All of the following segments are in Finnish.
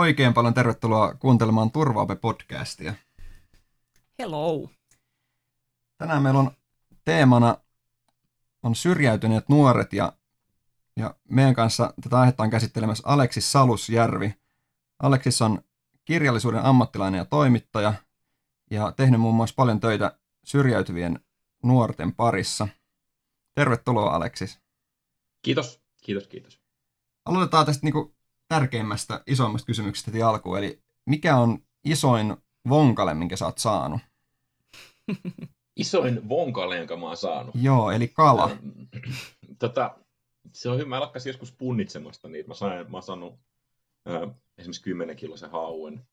Oikein paljon tervetuloa kuuntelemaan Turvaape-podcastia. Hello. Tänään meillä on teemana on syrjäytyneet nuoret ja, ja meidän kanssa tätä aihetta on käsittelemässä Aleksis Salusjärvi. Aleksis on kirjallisuuden ammattilainen ja toimittaja ja tehnyt muun muassa paljon töitä syrjäytyvien nuorten parissa. Tervetuloa Aleksis. Kiitos, kiitos, kiitos. Aloitetaan tästä niin kuin tärkeimmästä, isoimmasta kysymyksestä heti alkuun. Eli mikä on isoin vonkale, minkä sä oot saanut? Isoin vonkale, jonka mä oon saanut. Joo, eli kala. Tota, se on hyvä. Mä lakkasin joskus punnitsemasta niitä. Mä, sain, mä oon saanut äh, esimerkiksi 10 kilosen hauen.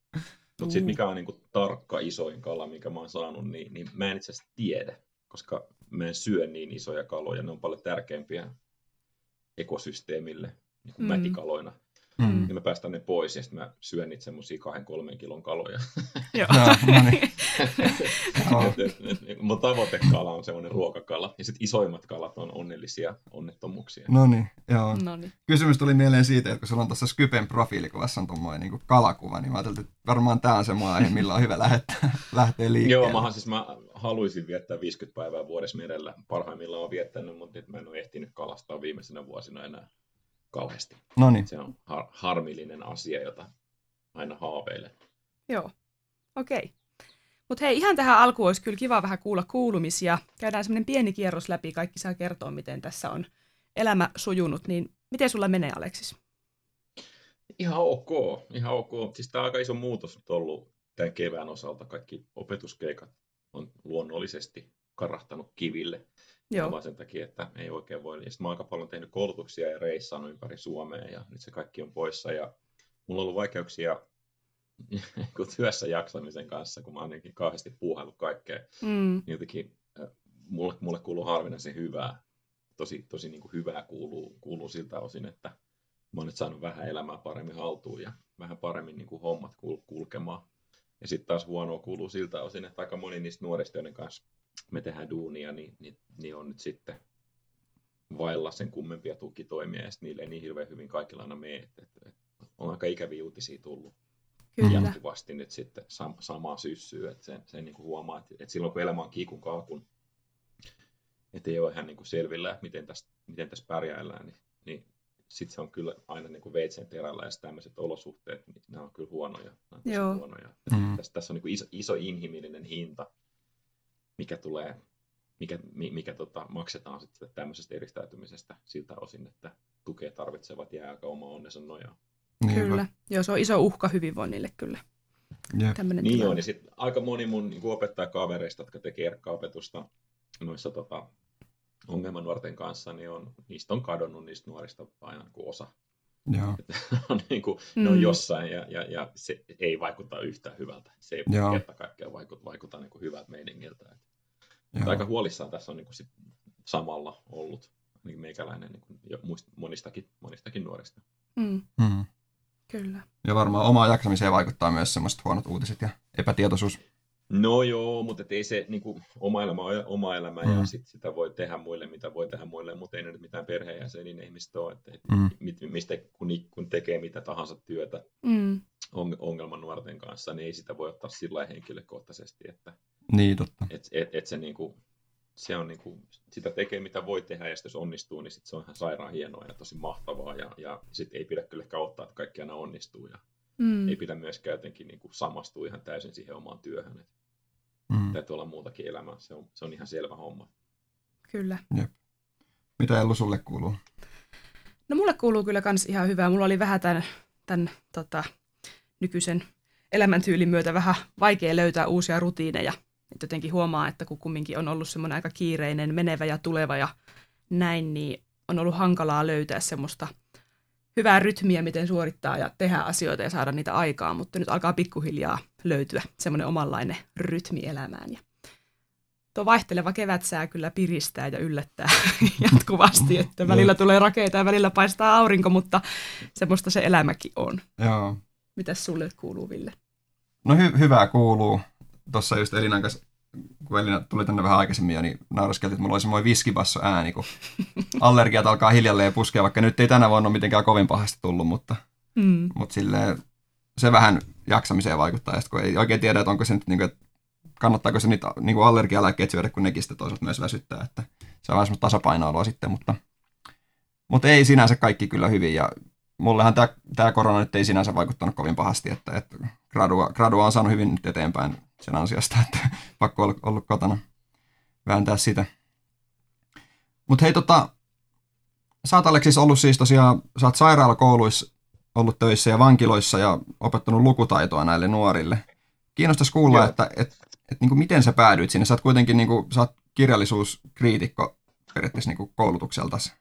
Mutta sitten mikä on niinku tarkka isoin kala, mikä mä oon saanut, niin, niin mä en itse asiassa tiedä, koska mä en syö niin isoja kaloja. Ne on paljon tärkeämpiä ekosysteemille niin kuin mm. mätikaloina. Mm. Niin mä päästän ne pois ja sitten mä syön niitä semmosia kahden kolmen kilon kaloja. Joo. no niin. Mun tavoitekala on semmoinen ruokakala. Ja sitten isoimmat kalat on onnellisia onnettomuuksia. No niin, joo. Noniin. Kysymys tuli mieleen siitä, että kun sulla on tuossa Skypen profiilikuvassa on tuommoinen niin kalakuva, niin mä ajattelin, että varmaan tämä on se aihe, millä on hyvä lähettää, lähteä liikkeelle. Joo, mä, siis mä haluaisin viettää 50 päivää vuodessa merellä. Parhaimmillaan on viettänyt, mutta mä en ole ehtinyt kalastaa viimeisenä vuosina enää kauheasti. No niin. Se on har- harmillinen asia, jota aina haaveilen. Joo, okei. Okay. Mutta hei, ihan tähän alkuun olisi kyllä kiva vähän kuulla kuulumisia. Käydään semmoinen pieni kierros läpi, kaikki saa kertoa, miten tässä on elämä sujunut. Niin miten sulla menee, Aleksis? Ihan ok, ihan ok. Siis tämä on aika iso muutos nyt ollut tämän kevään osalta. Kaikki opetuskeikat on luonnollisesti karahtanut kiville. Joo. Vaan sen takia, että ei oikein voi. Ja mä oon aika paljon tehnyt koulutuksia ja reissannut ympäri Suomea ja nyt se kaikki on poissa. Ja mulla on ollut vaikeuksia työssä jaksamisen kanssa, kun mä oon jotenkin kauheasti puuhaillut kaikkea. Mm. Niin jotenkin mulle, mulle kuuluu harvinaisen hyvää. Tosi, tosi niin kuin hyvää kuuluu, kuuluu siltä osin, että mä oon nyt saanut vähän elämää paremmin haltuun ja vähän paremmin niin kuin hommat kul- kulkemaan. Ja sitten taas huonoa kuuluu siltä osin, että aika moni niistä nuorista, joiden kanssa me tehdään duunia, niin, niin, niin on nyt sitten vailla sen kummempia tukitoimia, ja niille ei niin hirveän hyvin kaikilla aina mene. Et, et, et, on aika ikäviä uutisia tullut Kyllä. jatkuvasti nyt sitten sam, samaa syssyä, että sen, sen niin kuin huomaa, että, että silloin kun elämä on kiikun kaakun, että ei ole ihan niin kuin selvillä, että miten tässä, miten tässä pärjäillään, niin, niin sitten se on kyllä aina niin kuin veitsen terällä ja tämmöiset olosuhteet, niin nämä on kyllä huonoja. Nämä on tosi Joo. huonoja. Mm. Tässä, tässä on niin kuin iso, iso inhimillinen hinta, mikä tulee, mikä, mi- mikä tota, maksetaan sitten tämmöisestä eristäytymisestä siltä osin, että tukea tarvitsevat jää aika oma onnensa nojaa. Niinpä. Kyllä. Joo, se on iso uhka hyvinvoinnille kyllä. Jep. Tämmöinen Niin tilanne. on, ja sitten aika moni mun niin opettajakavereista, jotka tekee erkkaopetusta noissa tota, ongelmanuorten kanssa, niin on, niistä on kadonnut niistä nuorista aina niin kuin osa. Joo. On, niin kuin, mm. Ne on Mm. jossain ja, ja, ja, se ei vaikuta yhtään hyvältä. Se ei Joo. kerta kaikkiaan vaikuta, vaikuta niin kuin hyvältä meiningiltä. Joo. aika huolissaan tässä on niin kuin sit samalla ollut niin meikäläinen niin kuin jo muist, monistakin, monistakin nuorista. Mm, Mm. kyllä. Ja varmaan omaa jaksamiseen vaikuttaa myös semmoiset huonot uutiset ja epätietoisuus. No joo, mutta ei se niin kuin, oma elämä on oma elämä mm. Ja sit sitä voi tehdä muille, mitä voi tehdä muille, mutta ei ne nyt mitään perheenjäseniä ihmistä ole. Että, Mm. mit, mistä, kun, kun tekee mitä tahansa työtä Mm, on, ongelman nuorten kanssa, niin ei sitä voi ottaa sillä lailla henkilökohtaisesti, että Niin, totta. et, et, et se, niin kuin, se on niin kuin, sitä tekee mitä voi tehdä ja sit jos onnistuu, niin sit se on ihan sairaan hienoa ja tosi mahtavaa ja, ja sitten ei pidä kyllä ottaa, että kaikki aina onnistuu ja mm, ei pidä myöskään jotenkin niin kuin samastua ihan täysin siihen omaan työhön. Et Mm. täytyy olla muutakin elämää, se on, se on ihan selvä homma. kyllä. Mitä Ellu sulle kuuluu? No mulle kuuluu kyllä kans ihan hyvää. Mulla oli vähän tämän, tämän tota, nykyisen elämäntyylin myötä vähän vaikea löytää uusia rutiineja. Et jotenkin huomaa, että kun kumminkin on ollut semmoinen aika kiireinen, menevä ja tuleva ja näin, niin on ollut hankalaa löytää semmoista hyvää rytmiä, miten suorittaa ja tehdä asioita ja saada niitä aikaa, mutta nyt alkaa pikkuhiljaa löytyä semmoinen omanlainen rytmi elämään. Ja tuo vaihteleva kevätsää kyllä piristää ja yllättää jatkuvasti, että välillä tulee rakeita ja välillä paistaa aurinko, mutta semmoista se elämäkin on. Joo. Mitäs sulle kuuluu, Ville? No hy- hyvää kuuluu. Tuossa just Elinan kanssa, kun Elina tuli tänne vähän aikaisemmin jo, niin nauraskeltiin, että mulla oli semmoinen viskibasso ääni, kun allergiat alkaa hiljalleen puskea, vaikka nyt ei tänä vuonna ole mitenkään kovin pahasti tullut, mutta, Mm. mutta silleen se vähän jaksamiseen vaikuttaa, ja kun ei oikein tiedä, että onko se nyt, niin kuin, että kannattaako se niitä niin kuin allergialääkkeet syödä, kun nekin sitten toisaalta myös väsyttää, että se on vähän semmoista tasapainoilua sitten, mutta, mutta ei sinänsä kaikki kyllä hyvin, ja mullehan tämä, tämä korona nyt ei sinänsä vaikuttanut kovin pahasti, että, että gradua, gradua on saanut hyvin nyt eteenpäin sen ansiosta, että pakko olla ollut kotona vääntää sitä. Mutta hei tota, sä oot Aleksis ollut siis tosiaan, sä oot sairaalakouluissa ollut töissä ja vankiloissa ja opettanut lukutaitoa näille nuorille. Kiinnostaisi kuulla, Joo. että et, et, niin kuin miten sä päädyit sinne. Sä oot kuitenkin niin kuin, sä oot kirjallisuuskriitikko periaatteessa niin koulutukseltasi.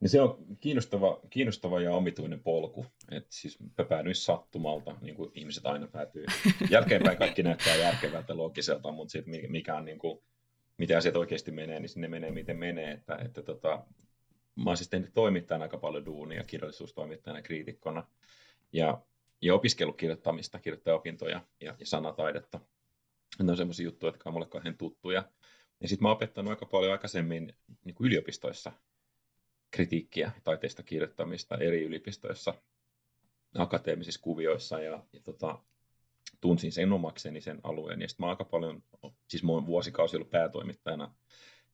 Niin se on kiinnostava, kiinnostava ja omituinen polku. Et siis mä päädyin sattumalta, niin kuin ihmiset aina päätyy. Jälkeenpäin kaikki näyttää järkevältä, loogiselta, mutta sitten mikä on niin kuin, miten asiat oikeasti menee, niin sinne menee miten menee. Että, että tota, mä oon siis tehnyt toimittajana aika paljon duunia, kirjallisuustoimittajana, kriitikkona, ja, ja opiskellut kirjoittamista, kirjoittajaopintoja ja, ja sanataidetta. Ne on sellaisia juttuja, jotka on mulle kauhean tuttuja. Ja sitten mä oon opettanut aika paljon aikaisemmin niin kuin yliopistoissa kritiikkiä, taiteista kirjoittamista eri yliopistoissa, akateemisissa kuvioissa, ja, ja tota, tunsin sen omakseni sen alueen. Ja sitten mä aika paljon, siis mä oon vuosikausi ollut päätoimittajana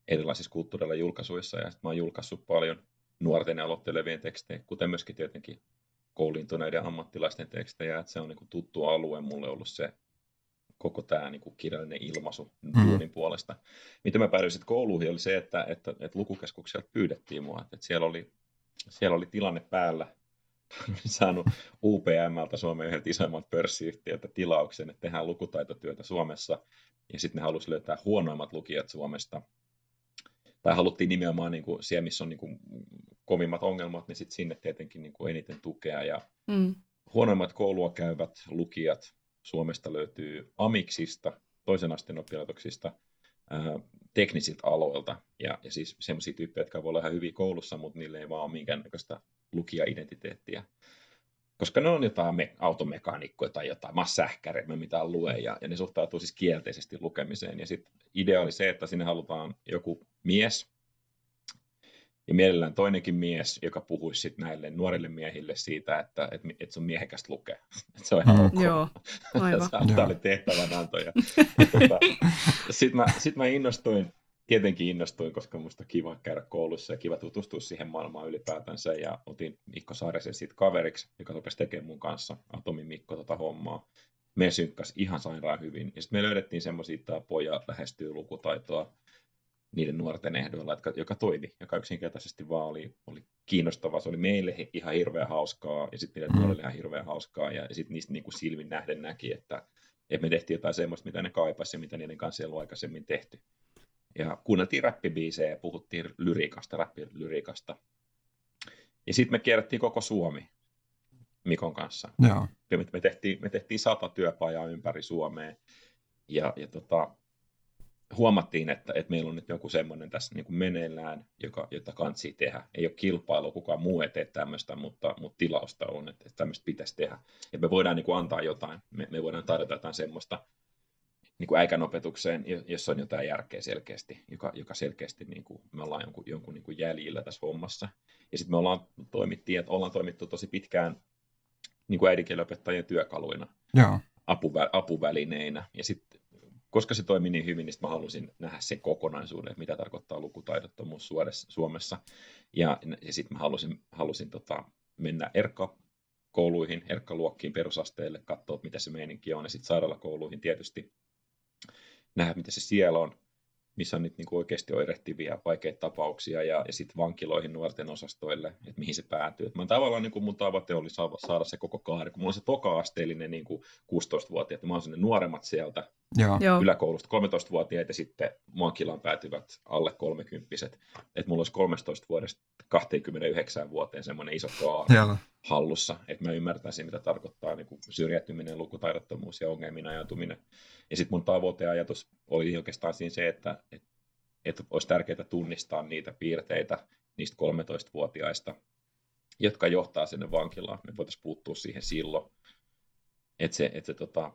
erilaisissa kulttuureilla julkaisuissa, ja mä oon julkaissut paljon nuorten ja aloittelevien tekstejä, kuten myöskin tietenkin kouluintuneiden ammattilaisten tekstejä, että se on niin tuttu alue mulle ollut se koko tämä niin kuin kirjallinen ilmaisu mm. puolesta. Mitä mä päädyin sitten kouluihin oli se, että, että, että lukukeskukselta pyydettiin mua, että siellä oli, siellä oli tilanne päällä, saanut UPMltä Suomen yhdeltä isoimmat pörssiyhtiöltä tilauksen, että tehdään lukutaitotyötä Suomessa, ja sitten ne halusivat löytää huonoimmat lukijat Suomesta, tai haluttiin nimenomaan niin kuin siellä, missä on niin kuin kovimmat ongelmat, niin sitten sinne tietenkin niin kuin eniten tukea. Ja mm. huonoimmat koulua käyvät lukijat Suomesta löytyy Amiksista, toisen asteen oppilaitoksista, ää, teknisiltä aloilta. Ja, ja siis sellaisia tyyppejä, jotka voi olla ihan hyviä koulussa, mutta niille ei vaan ole minkäännäköistä lukija-identiteettiä. Koska ne on jotain me- automekaanikkoja tai jotain, mä sähkäre, mä mitään lue, ja, ja ne suhtautuu siis kielteisesti lukemiseen. Ja sitten idea oli se, että sinne halutaan joku mies, ja mielellään toinenkin mies, joka puhuisi sit näille nuorille miehille siitä, että, että, että sun miehekästä lukee. Että se on ihan mm. ok. Joo, aivan. Tämä oli tehtävänanto. tota, Sitten mä, sit mä innostuin, tietenkin innostuin, koska musta kiva käydä koulussa ja kiva tutustua siihen maailmaan ylipäätänsä. Ja otin Mikko Saarisen siitä kaveriksi, joka rupesi tekemään mun kanssa, Atomin Mikko, tota hommaa. Me synkkäs ihan sairaan hyvin. Ja sitten me löydettiin semmoisia tapoja lähestyä lukutaitoa niiden nuorten ehdoilla, jotka, joka toimi, joka yksinkertaisesti vaan oli, oli kiinnostavaa. Se oli meille ihan hirveän hauskaa ja sitten niille mm. nuorille ihan hirveän hauskaa ja, ja sitten niistä niin kuin silmin nähden näki, että, että me tehtiin jotain semmoista, mitä ne kaipasivat ja mitä niiden kanssa ei ollut aikaisemmin tehty. Ja kuunneltiin räppibiisejä ja puhuttiin lyriikasta, räppilyriikasta. Ja sitten me kierrettiin koko Suomi Mikon kanssa. Joo. Me, me, tehtiin, me tehtiin sata työpajaa ympäri Suomea. Ja, ja tota, huomattiin, että, että meillä on nyt joku semmoinen tässä niin kuin meneillään, joka, jota kansi tehdä. Ei ole kilpailu, kukaan muu ei tee tämmöistä, mutta, mutta tilausta on, että, että tämmöistä pitäisi tehdä. Ja me voidaan niin kuin antaa jotain, me, me voidaan tarjota jotain semmoista niin kuin äikän opetukseen, jossa on jotain järkeä selkeästi, joka, joka selkeästi niin kuin, me ollaan jonkun, jonkun niin kuin jäljillä tässä hommassa. Ja sitten me ollaan toimittiin, että ollaan toimittu tosi pitkään niin kuin äidinkielopettajien työkaluina, Joo. Apuvä, apuvälineinä. Ja sitten koska se toimi niin hyvin, niin mä halusin nähdä sen kokonaisuuden, mitä tarkoittaa lukutaidottomuus Suomessa. Ja, ja sitten mä halusin, halusin tota, mennä ERKA-kouluihin, ERKA-luokkiin perusasteelle, katsoa, mitä se meininki on, ja sitten sairaalakouluihin tietysti nähdä, mitä se siellä on missä on nyt niin kuin oikeasti oirehtivia vaikeita tapauksia ja, ja sitten vankiloihin nuorten osastoille, että mihin se päätyy. Et mä tavallaan niin kuin mun tavoite oli saada, saada se koko kaari, kun mulla on se toka-asteellinen niin kuin 16-vuotiaat, mä oon sinne nuoremmat sieltä Joo. yläkoulusta, 13-vuotiaat ja sitten vankilaan päätyvät alle 30 että mulla olisi 13 vuodesta 29 vuoteen semmoinen iso kaari Joo. Hallussa, että mä ymmärtäisin, mitä tarkoittaa niin kuin syrjäytyminen, lukutaidottomuus ja ongelmien ajatuminen. Ja sitten mun tavoiteajatus oli oikeastaan siinä se, että, että, että olisi tärkeää tunnistaa niitä piirteitä niistä 13-vuotiaista, jotka johtaa sinne vankilaan. Me voitaisiin puuttua siihen silloin, että, se, että, se, tota,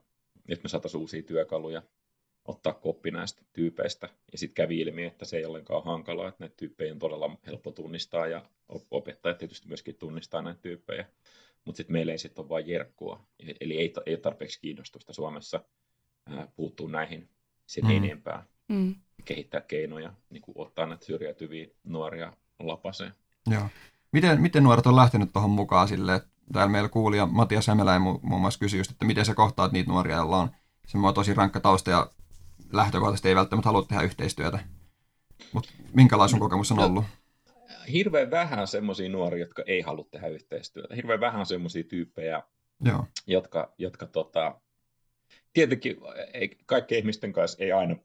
että me saataisiin uusia työkaluja, ottaa koppi näistä tyypeistä. Ja sitten kävi ilmi, että se ei ollenkaan hankalaa, että näitä tyyppejä on todella helppo tunnistaa ja opettajat tietysti myöskin tunnistaa näitä tyyppejä. mutta sitten meillä ei sitten ole vain jerkkua. Eli ei, ei ole tarpeeksi kiinnostusta Suomessa ää, puuttuu näihin sen mm. enempää. Mm. Kehittää keinoja, niin kuin ottaa näitä syrjäytyviä nuoria lapaseen. Joo. Miten, miten nuoret on lähtenyt tuohon mukaan sille, että täällä meillä kuulija Matias Hämeläinen muun muassa kysyi just, että miten sä kohtaat niitä nuoria, joilla on semmoinen tosi rankka tausta ja lähtökohtaisesti ei välttämättä halua tehdä yhteistyötä. Mutta minkälainen sun kokemus on no, ollut? Hirveän vähän semmoisia nuoria, jotka ei halua tehdä yhteistyötä. Hirveän vähän semmoisia tyyppejä, Joo. jotka, jotka tota, tietenkin ei, kaikkien ihmisten kanssa ei aina,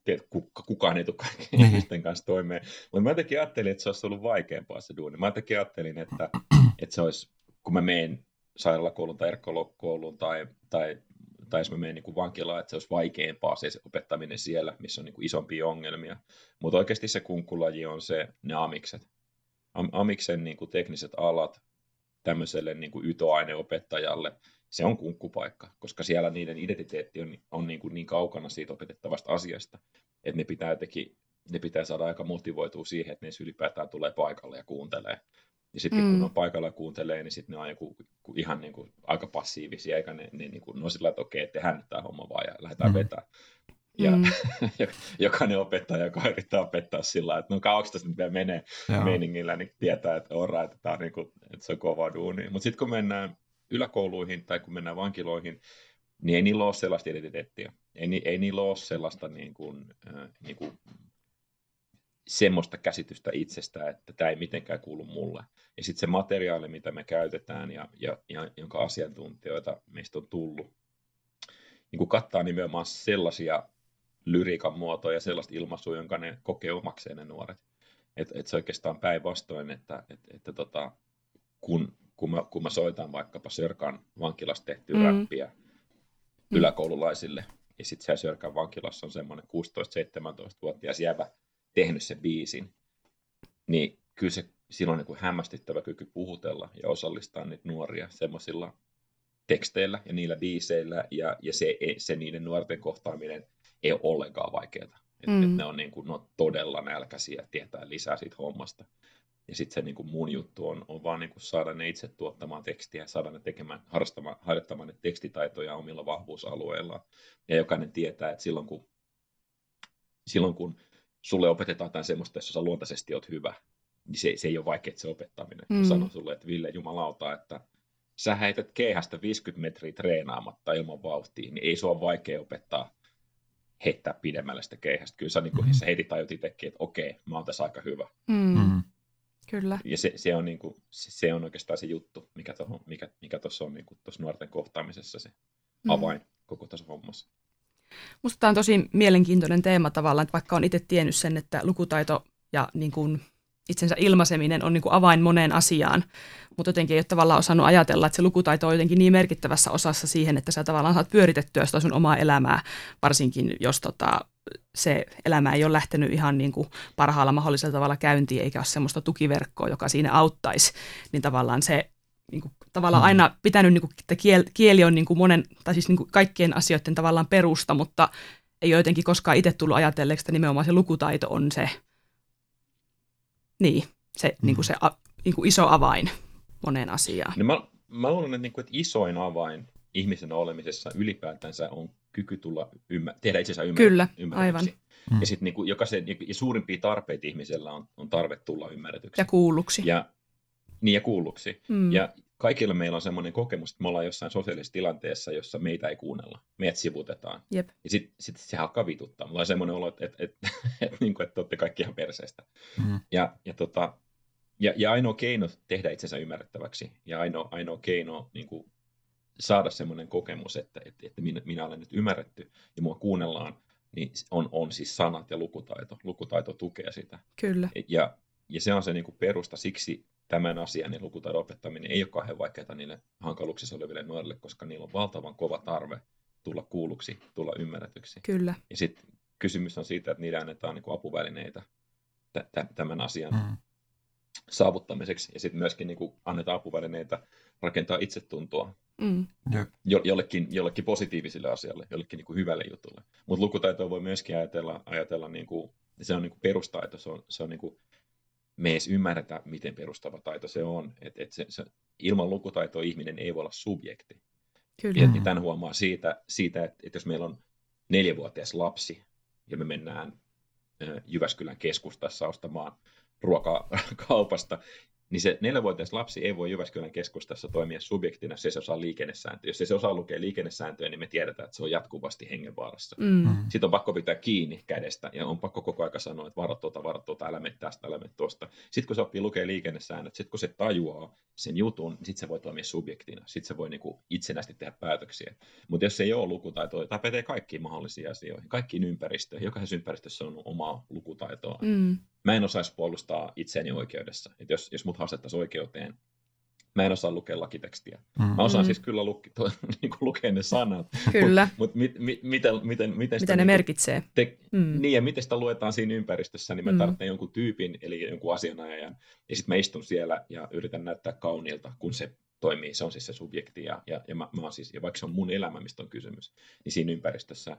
kukaan ei tule kaikkien niin. ihmisten kanssa toimeen, mutta mä jotenkin ajattelin, että se olisi ollut vaikeampaa se duuni. Mä jotenkin ajattelin, että, että se olisi, kun mä menen sairaalakouluun tai erkkolokouluun tai, tai, tai jos mä menen niin vankilaan, että se olisi vaikeampaa se opettaminen siellä, missä on niin kuin isompia ongelmia. Mutta oikeasti se kunkkulaji on se, ne amikset. Am, amiksen niin kuin tekniset alat tämmöiselle niin kuin ytoaineopettajalle, se on kunkkupaikka, koska siellä niiden identiteetti on, on niin, kuin niin kaukana siitä opetettavasta asiasta, että ne pitää jotenkin, ne pitää saada aika motivoitua siihen, että ne ylipäätään tulee paikalle ja kuuntelee. Ja sitten mm. kun on paikalla kuuntelee, niin sitten ne on joku, ihan niin kuin, aika passiivisia, eikä ne, ne niin kuin, no sillä että okei, tehdään nyt tämä homma vaan ja lähdetään mm. vetämään. Ja mm. jokainen opettaja, joka yrittää opettaa sillä että no kauanko tässä nyt vielä menee Joo. meiningillä, niin tietää, että on että, tämä on niin kuin, että se on kova duuni. Mutta sitten kun mennään yläkouluihin tai kun mennään vankiloihin, niin ei niillä ole sellaista identiteettiä. Ei, ei niillä ole sellaista niin kuin, äh, niin kuin, semmoista käsitystä itsestä, että tämä ei mitenkään kuulu mulle. Ja sitten se materiaali, mitä me käytetään ja, ja, ja jonka asiantuntijoita meistä on tullut, niin kuin kattaa nimenomaan sellaisia lyriikan muotoja ja sellaista ilmaisua, jonka ne kokee omakseen ne nuoret. Et, et se oikeastaan päinvastoin, että et, että tota, kun kun mä, kun mä soitan vaikkapa Sörkan vankilasta tehtyä mm. räppiä mm. yläkoululaisille, ja sitten siellä Sörkan vankilassa on semmoinen 16-17-vuotias jävä tehnyt sen biisin, niin kyllä se silloin niin kuin hämmästyttävä kyky puhutella ja osallistaa niitä nuoria semmoisilla teksteillä ja niillä biiseillä, ja, ja se, se niiden nuorten kohtaaminen ei ole ollenkaan vaikeaa. Mm. Et, et ne, on niin kuin, ne on todella nälkäisiä tietää lisää siitä hommasta. Ja sitten se niin kuin mun juttu on, on vaan niin kuin saada ne itse tuottamaan tekstiä, saada ne tekemään, harrastamaan, harjoittamaan ne tekstitaitoja omilla vahvuusalueillaan. Ja jokainen tietää, että silloin kun, silloin kun sulle opetetaan jotain semmoista, jossa sä luontaisesti oot hyvä, niin se, se ei ole vaikea se opettaminen. Mm. Sanon sulle, että Ville jumalauta, että sä heität keihästä 50 metriä treenaamatta ilman vauhtia, niin ei se ole vaikea opettaa heittää pidemmälle sitä keihästä. Kyllä sä, niin kuin, mm. sä heti tajut itsekin, että okei, mä oon tässä aika hyvä. Mm. Mm. Kyllä. Ja se, se, on, niin kuin, se on oikeastaan se juttu, mikä tuossa mikä, mikä on niin kuin, nuorten kohtaamisessa se mm. avain mm. koko tässä hommassa. Musta tämä on tosi mielenkiintoinen teema tavallaan, että vaikka on itse tiennyt sen, että lukutaito ja niin kuin itsensä ilmaiseminen on niin kuin avain moneen asiaan, mutta jotenkin ei ole tavallaan osannut ajatella, että se lukutaito on jotenkin niin merkittävässä osassa siihen, että sä tavallaan saat pyöritettyä sitä sun omaa elämää, varsinkin jos tota, se elämä ei ole lähtenyt ihan niin kuin parhaalla mahdollisella tavalla käyntiin, eikä ole semmoista tukiverkkoa, joka siinä auttaisi, niin tavallaan se niin kuin, tavallaan hmm. aina pitänyt, niin kuin, että kieli, on niin kuin monen, tai siis niin kuin kaikkien asioiden tavallaan perusta, mutta ei ole jotenkin koskaan itse tullut ajatelleeksi, että nimenomaan se lukutaito on se, niin, se, hmm. niin kuin se a, niin kuin iso avain moneen asiaan. Niin mä, mä luulen, että, niin kuin, että isoin avain ihmisen olemisessa ylipäätänsä on kyky tulla ymmär- tehdä itsensä ymmär- Kyllä, aivan. Mm. Ja sitten niinku jokaisen, ja suurimpia tarpeita ihmisellä on, on tarve tulla ymmärretyksi. Ja kuulluksi. Ja, niin ja kuulluksi. Mm. Ja kaikilla meillä on semmoinen kokemus, että me ollaan jossain sosiaalisessa tilanteessa, jossa meitä ei kuunnella. Meidät sivutetaan. Jep. Ja sitten sit se alkaa vituttaa. Mulla on semmoinen olo, että, että, että, että, niin kuin, että olette kaikki ihan perseestä. Mm. Ja, ja, tota, ja, ja ainoa keino tehdä itsensä ymmärrettäväksi ja ainoa, ainoa keino niin kuin saada semmoinen kokemus, että, että, että minä, minä olen nyt ymmärretty ja mua kuunnellaan, niin on, on siis sanat ja lukutaito. Lukutaito tukee sitä. Kyllä. Ja, ja se on se niin kuin perusta. Siksi tämän asian niin lukutaidon opettaminen ei ole kauhean vaikeaa niille hankaluuksissa oleville nuorille, koska niillä on valtavan kova tarve tulla kuulluksi, tulla ymmärretyksi. Kyllä. Ja sitten kysymys on siitä, että niille annetaan niin kuin apuvälineitä t- tämän asian mm. saavuttamiseksi. Ja sitten myöskin niin kuin annetaan apuvälineitä rakentaa itsetuntoa mm. jo, jollekin, jollekin positiiviselle asialle, jollekin niin kuin hyvälle jutulle. Mutta lukutaitoa voi myöskin ajatella, ajatella niin kuin, se on niin kuin perustaito, se on, se on niin kuin me edes ymmärretä, miten perustava taito se on. Et, et se, se, ilman lukutaitoa ihminen ei voi olla subjekti. Kyllä. Ja, ja tämän huomaa siitä, siitä että, että jos meillä on neljävuotias lapsi ja me mennään Jyväskylän keskustassa ostamaan ruokaa kaupasta, niin se neljävuotias lapsi ei voi Jyväskylän keskustassa toimia subjektina, se osaa liikennesääntöjä. Jos se osaa lukea liikennesääntöjä, niin me tiedetään, että se on jatkuvasti hengenvaarassa. Mm. Mm. Sitten on pakko pitää kiinni kädestä ja on pakko koko ajan sanoa, että varo tuota, varo tuota, älä mene tästä, älä mene tuosta. Sitten kun se oppii lukea liikennesäännöt, sitten kun se tajuaa sen jutun, niin sitten se voi toimia subjektina. Sitten se voi niinku itsenäisesti tehdä päätöksiä. Mutta jos se ei ole lukutaitoa, tämä pätee kaikkiin mahdollisiin asioihin, kaikkiin ympäristöihin. Jokaisessa ympäristössä on omaa lukutaitoa. Mm. Mä en osaisi puolustaa itseäni oikeudessa. Et jos, jos mut haastettaisiin oikeuteen, mä en osaa lukea lakitekstiä. Mm. Mä osaan Mm. siis kyllä luki, to, niin lukea ne sanat, Kyllä. mutta mit, mit, miten, miten, miten, sitä Mitä ne niinku merkitsee? te, Mm. niin, ja miten sitä luetaan siinä ympäristössä, niin mä Mm. tarvitsen jonkun tyypin, eli jonkun asianajajan, ja sitten mä istun siellä ja yritän näyttää kauniilta, kun se toimii, se on siis se subjekti, ja, ja, ja, mä, mä oon siis, ja vaikka se on mun elämä, mistä on kysymys, niin siinä ympäristössä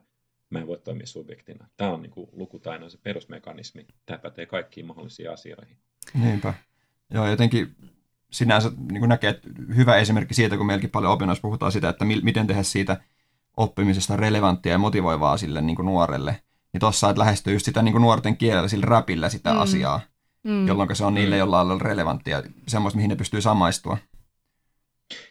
mä en voi toimia subjektina. Tämä on niin kuin se perusmekanismi, tämä pätee kaikkiin mahdollisiin asioihin. Niinpä. Joo, jotenkin sinänsä niin kuin näkee, että hyvä esimerkki siitä, kun meilläkin paljon opinnoissa puhutaan sitä, että mi- miten tehdä siitä oppimisesta relevanttia ja motivoivaa sille niin kuin nuorelle. Niin tossa, että lähestyy just sitä niin kuin nuorten kielellä, sillä räpillä sitä Mm. mm. asiaa, Mm. jolloin se on niille Mm. jollain lailla relevanttia, semmoista, mihin ne pystyy samaistua.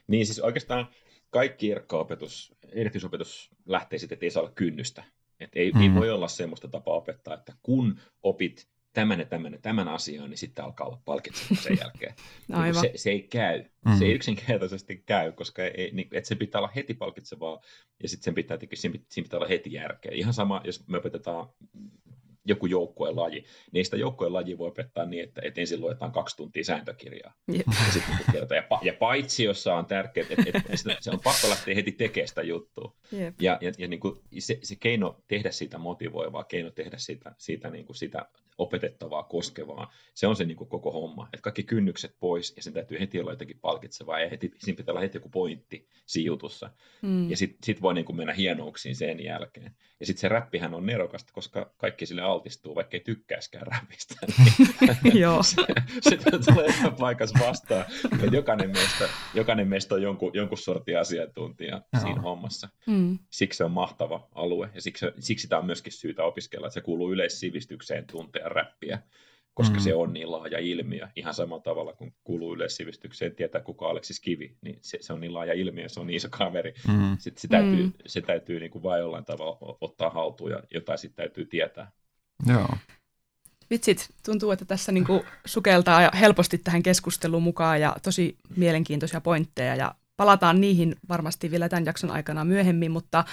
Niin siis oikeastaan kaikki irkkaopetus, erityisopetus lähtee sitten, että ei saa olla kynnystä. Et ei, mm. ei Mm. voi olla semmoista tapaa opettaa, että kun opit tämän ja tämän ja tämän asian, niin sitten alkaa olla palkitseva sen jälkeen. Niin Aivan. se, se ei käy. Mm. Se ei yksinkertaisesti käy, koska ei, niin, että se pitää olla heti palkitsevaa ja sitten sen pitää, siinä pitää olla heti järkeä. Ihan sama, jos me opetetaan joku joukkueen laji, niin sitä joukkueen laji voi opettaa niin, että, että ensin luetaan kaksi tuntia sääntökirjaa. Jep. Ja, sitten niin kerrotaan. ja, ja paitsi, jossa on tärkeää, että, että sitä- se on pakko lähteä heti tekemään sitä juttua. Jep. Ja, ja, ja niin kuin se, se keino tehdä siitä motivoivaa, keino tehdä siitä, siitä, niin kuin sitä opetettavaa, koskevaa, se on se niin kuin koko homma. Että kaikki kynnykset pois ja sen täytyy heti olla jotenkin palkitsevaa ja heti, siinä pitää olla heti joku pointti siinä jutussa. Mm. Ja sitten sit voi niin kuin mennä hienouksiin sen jälkeen. Ja sitten se räppihän on nerokasta, koska kaikki sille altistuu, vaikka ei tykkääskään räpistä. Joo. se, se tulee joka paikassa vastaan. Ja jokainen meistä, jokainen meistä on jonkun, jonkun sortin asiantuntija Joo. siinä hommassa. Mm. Siksi se on mahtava alue ja siksi, siksi tämä on myöskin syytä opiskella, että se kuuluu yleissivistykseen tuntea räppiä, koska Mm. se on niin laaja ilmiö. Ihan samalla tavalla kuin kuuluu yleissivistykseen tietää kuka Aleksis Kivi, niin se, se on niin laaja ilmiö, se on niin iso kaveri. Mm. Sitten se täytyy, Mm. se täytyy niin kuin vain jollain tavalla ottaa haltuun ja jotain sitten täytyy tietää. Joo. Vitsit, tuntuu, että tässä niinku sukeltaa ja helposti tähän keskusteluun mukaan ja tosi mielenkiintoisia pointteja ja palataan niihin varmasti vielä tämän jakson aikana myöhemmin, mutta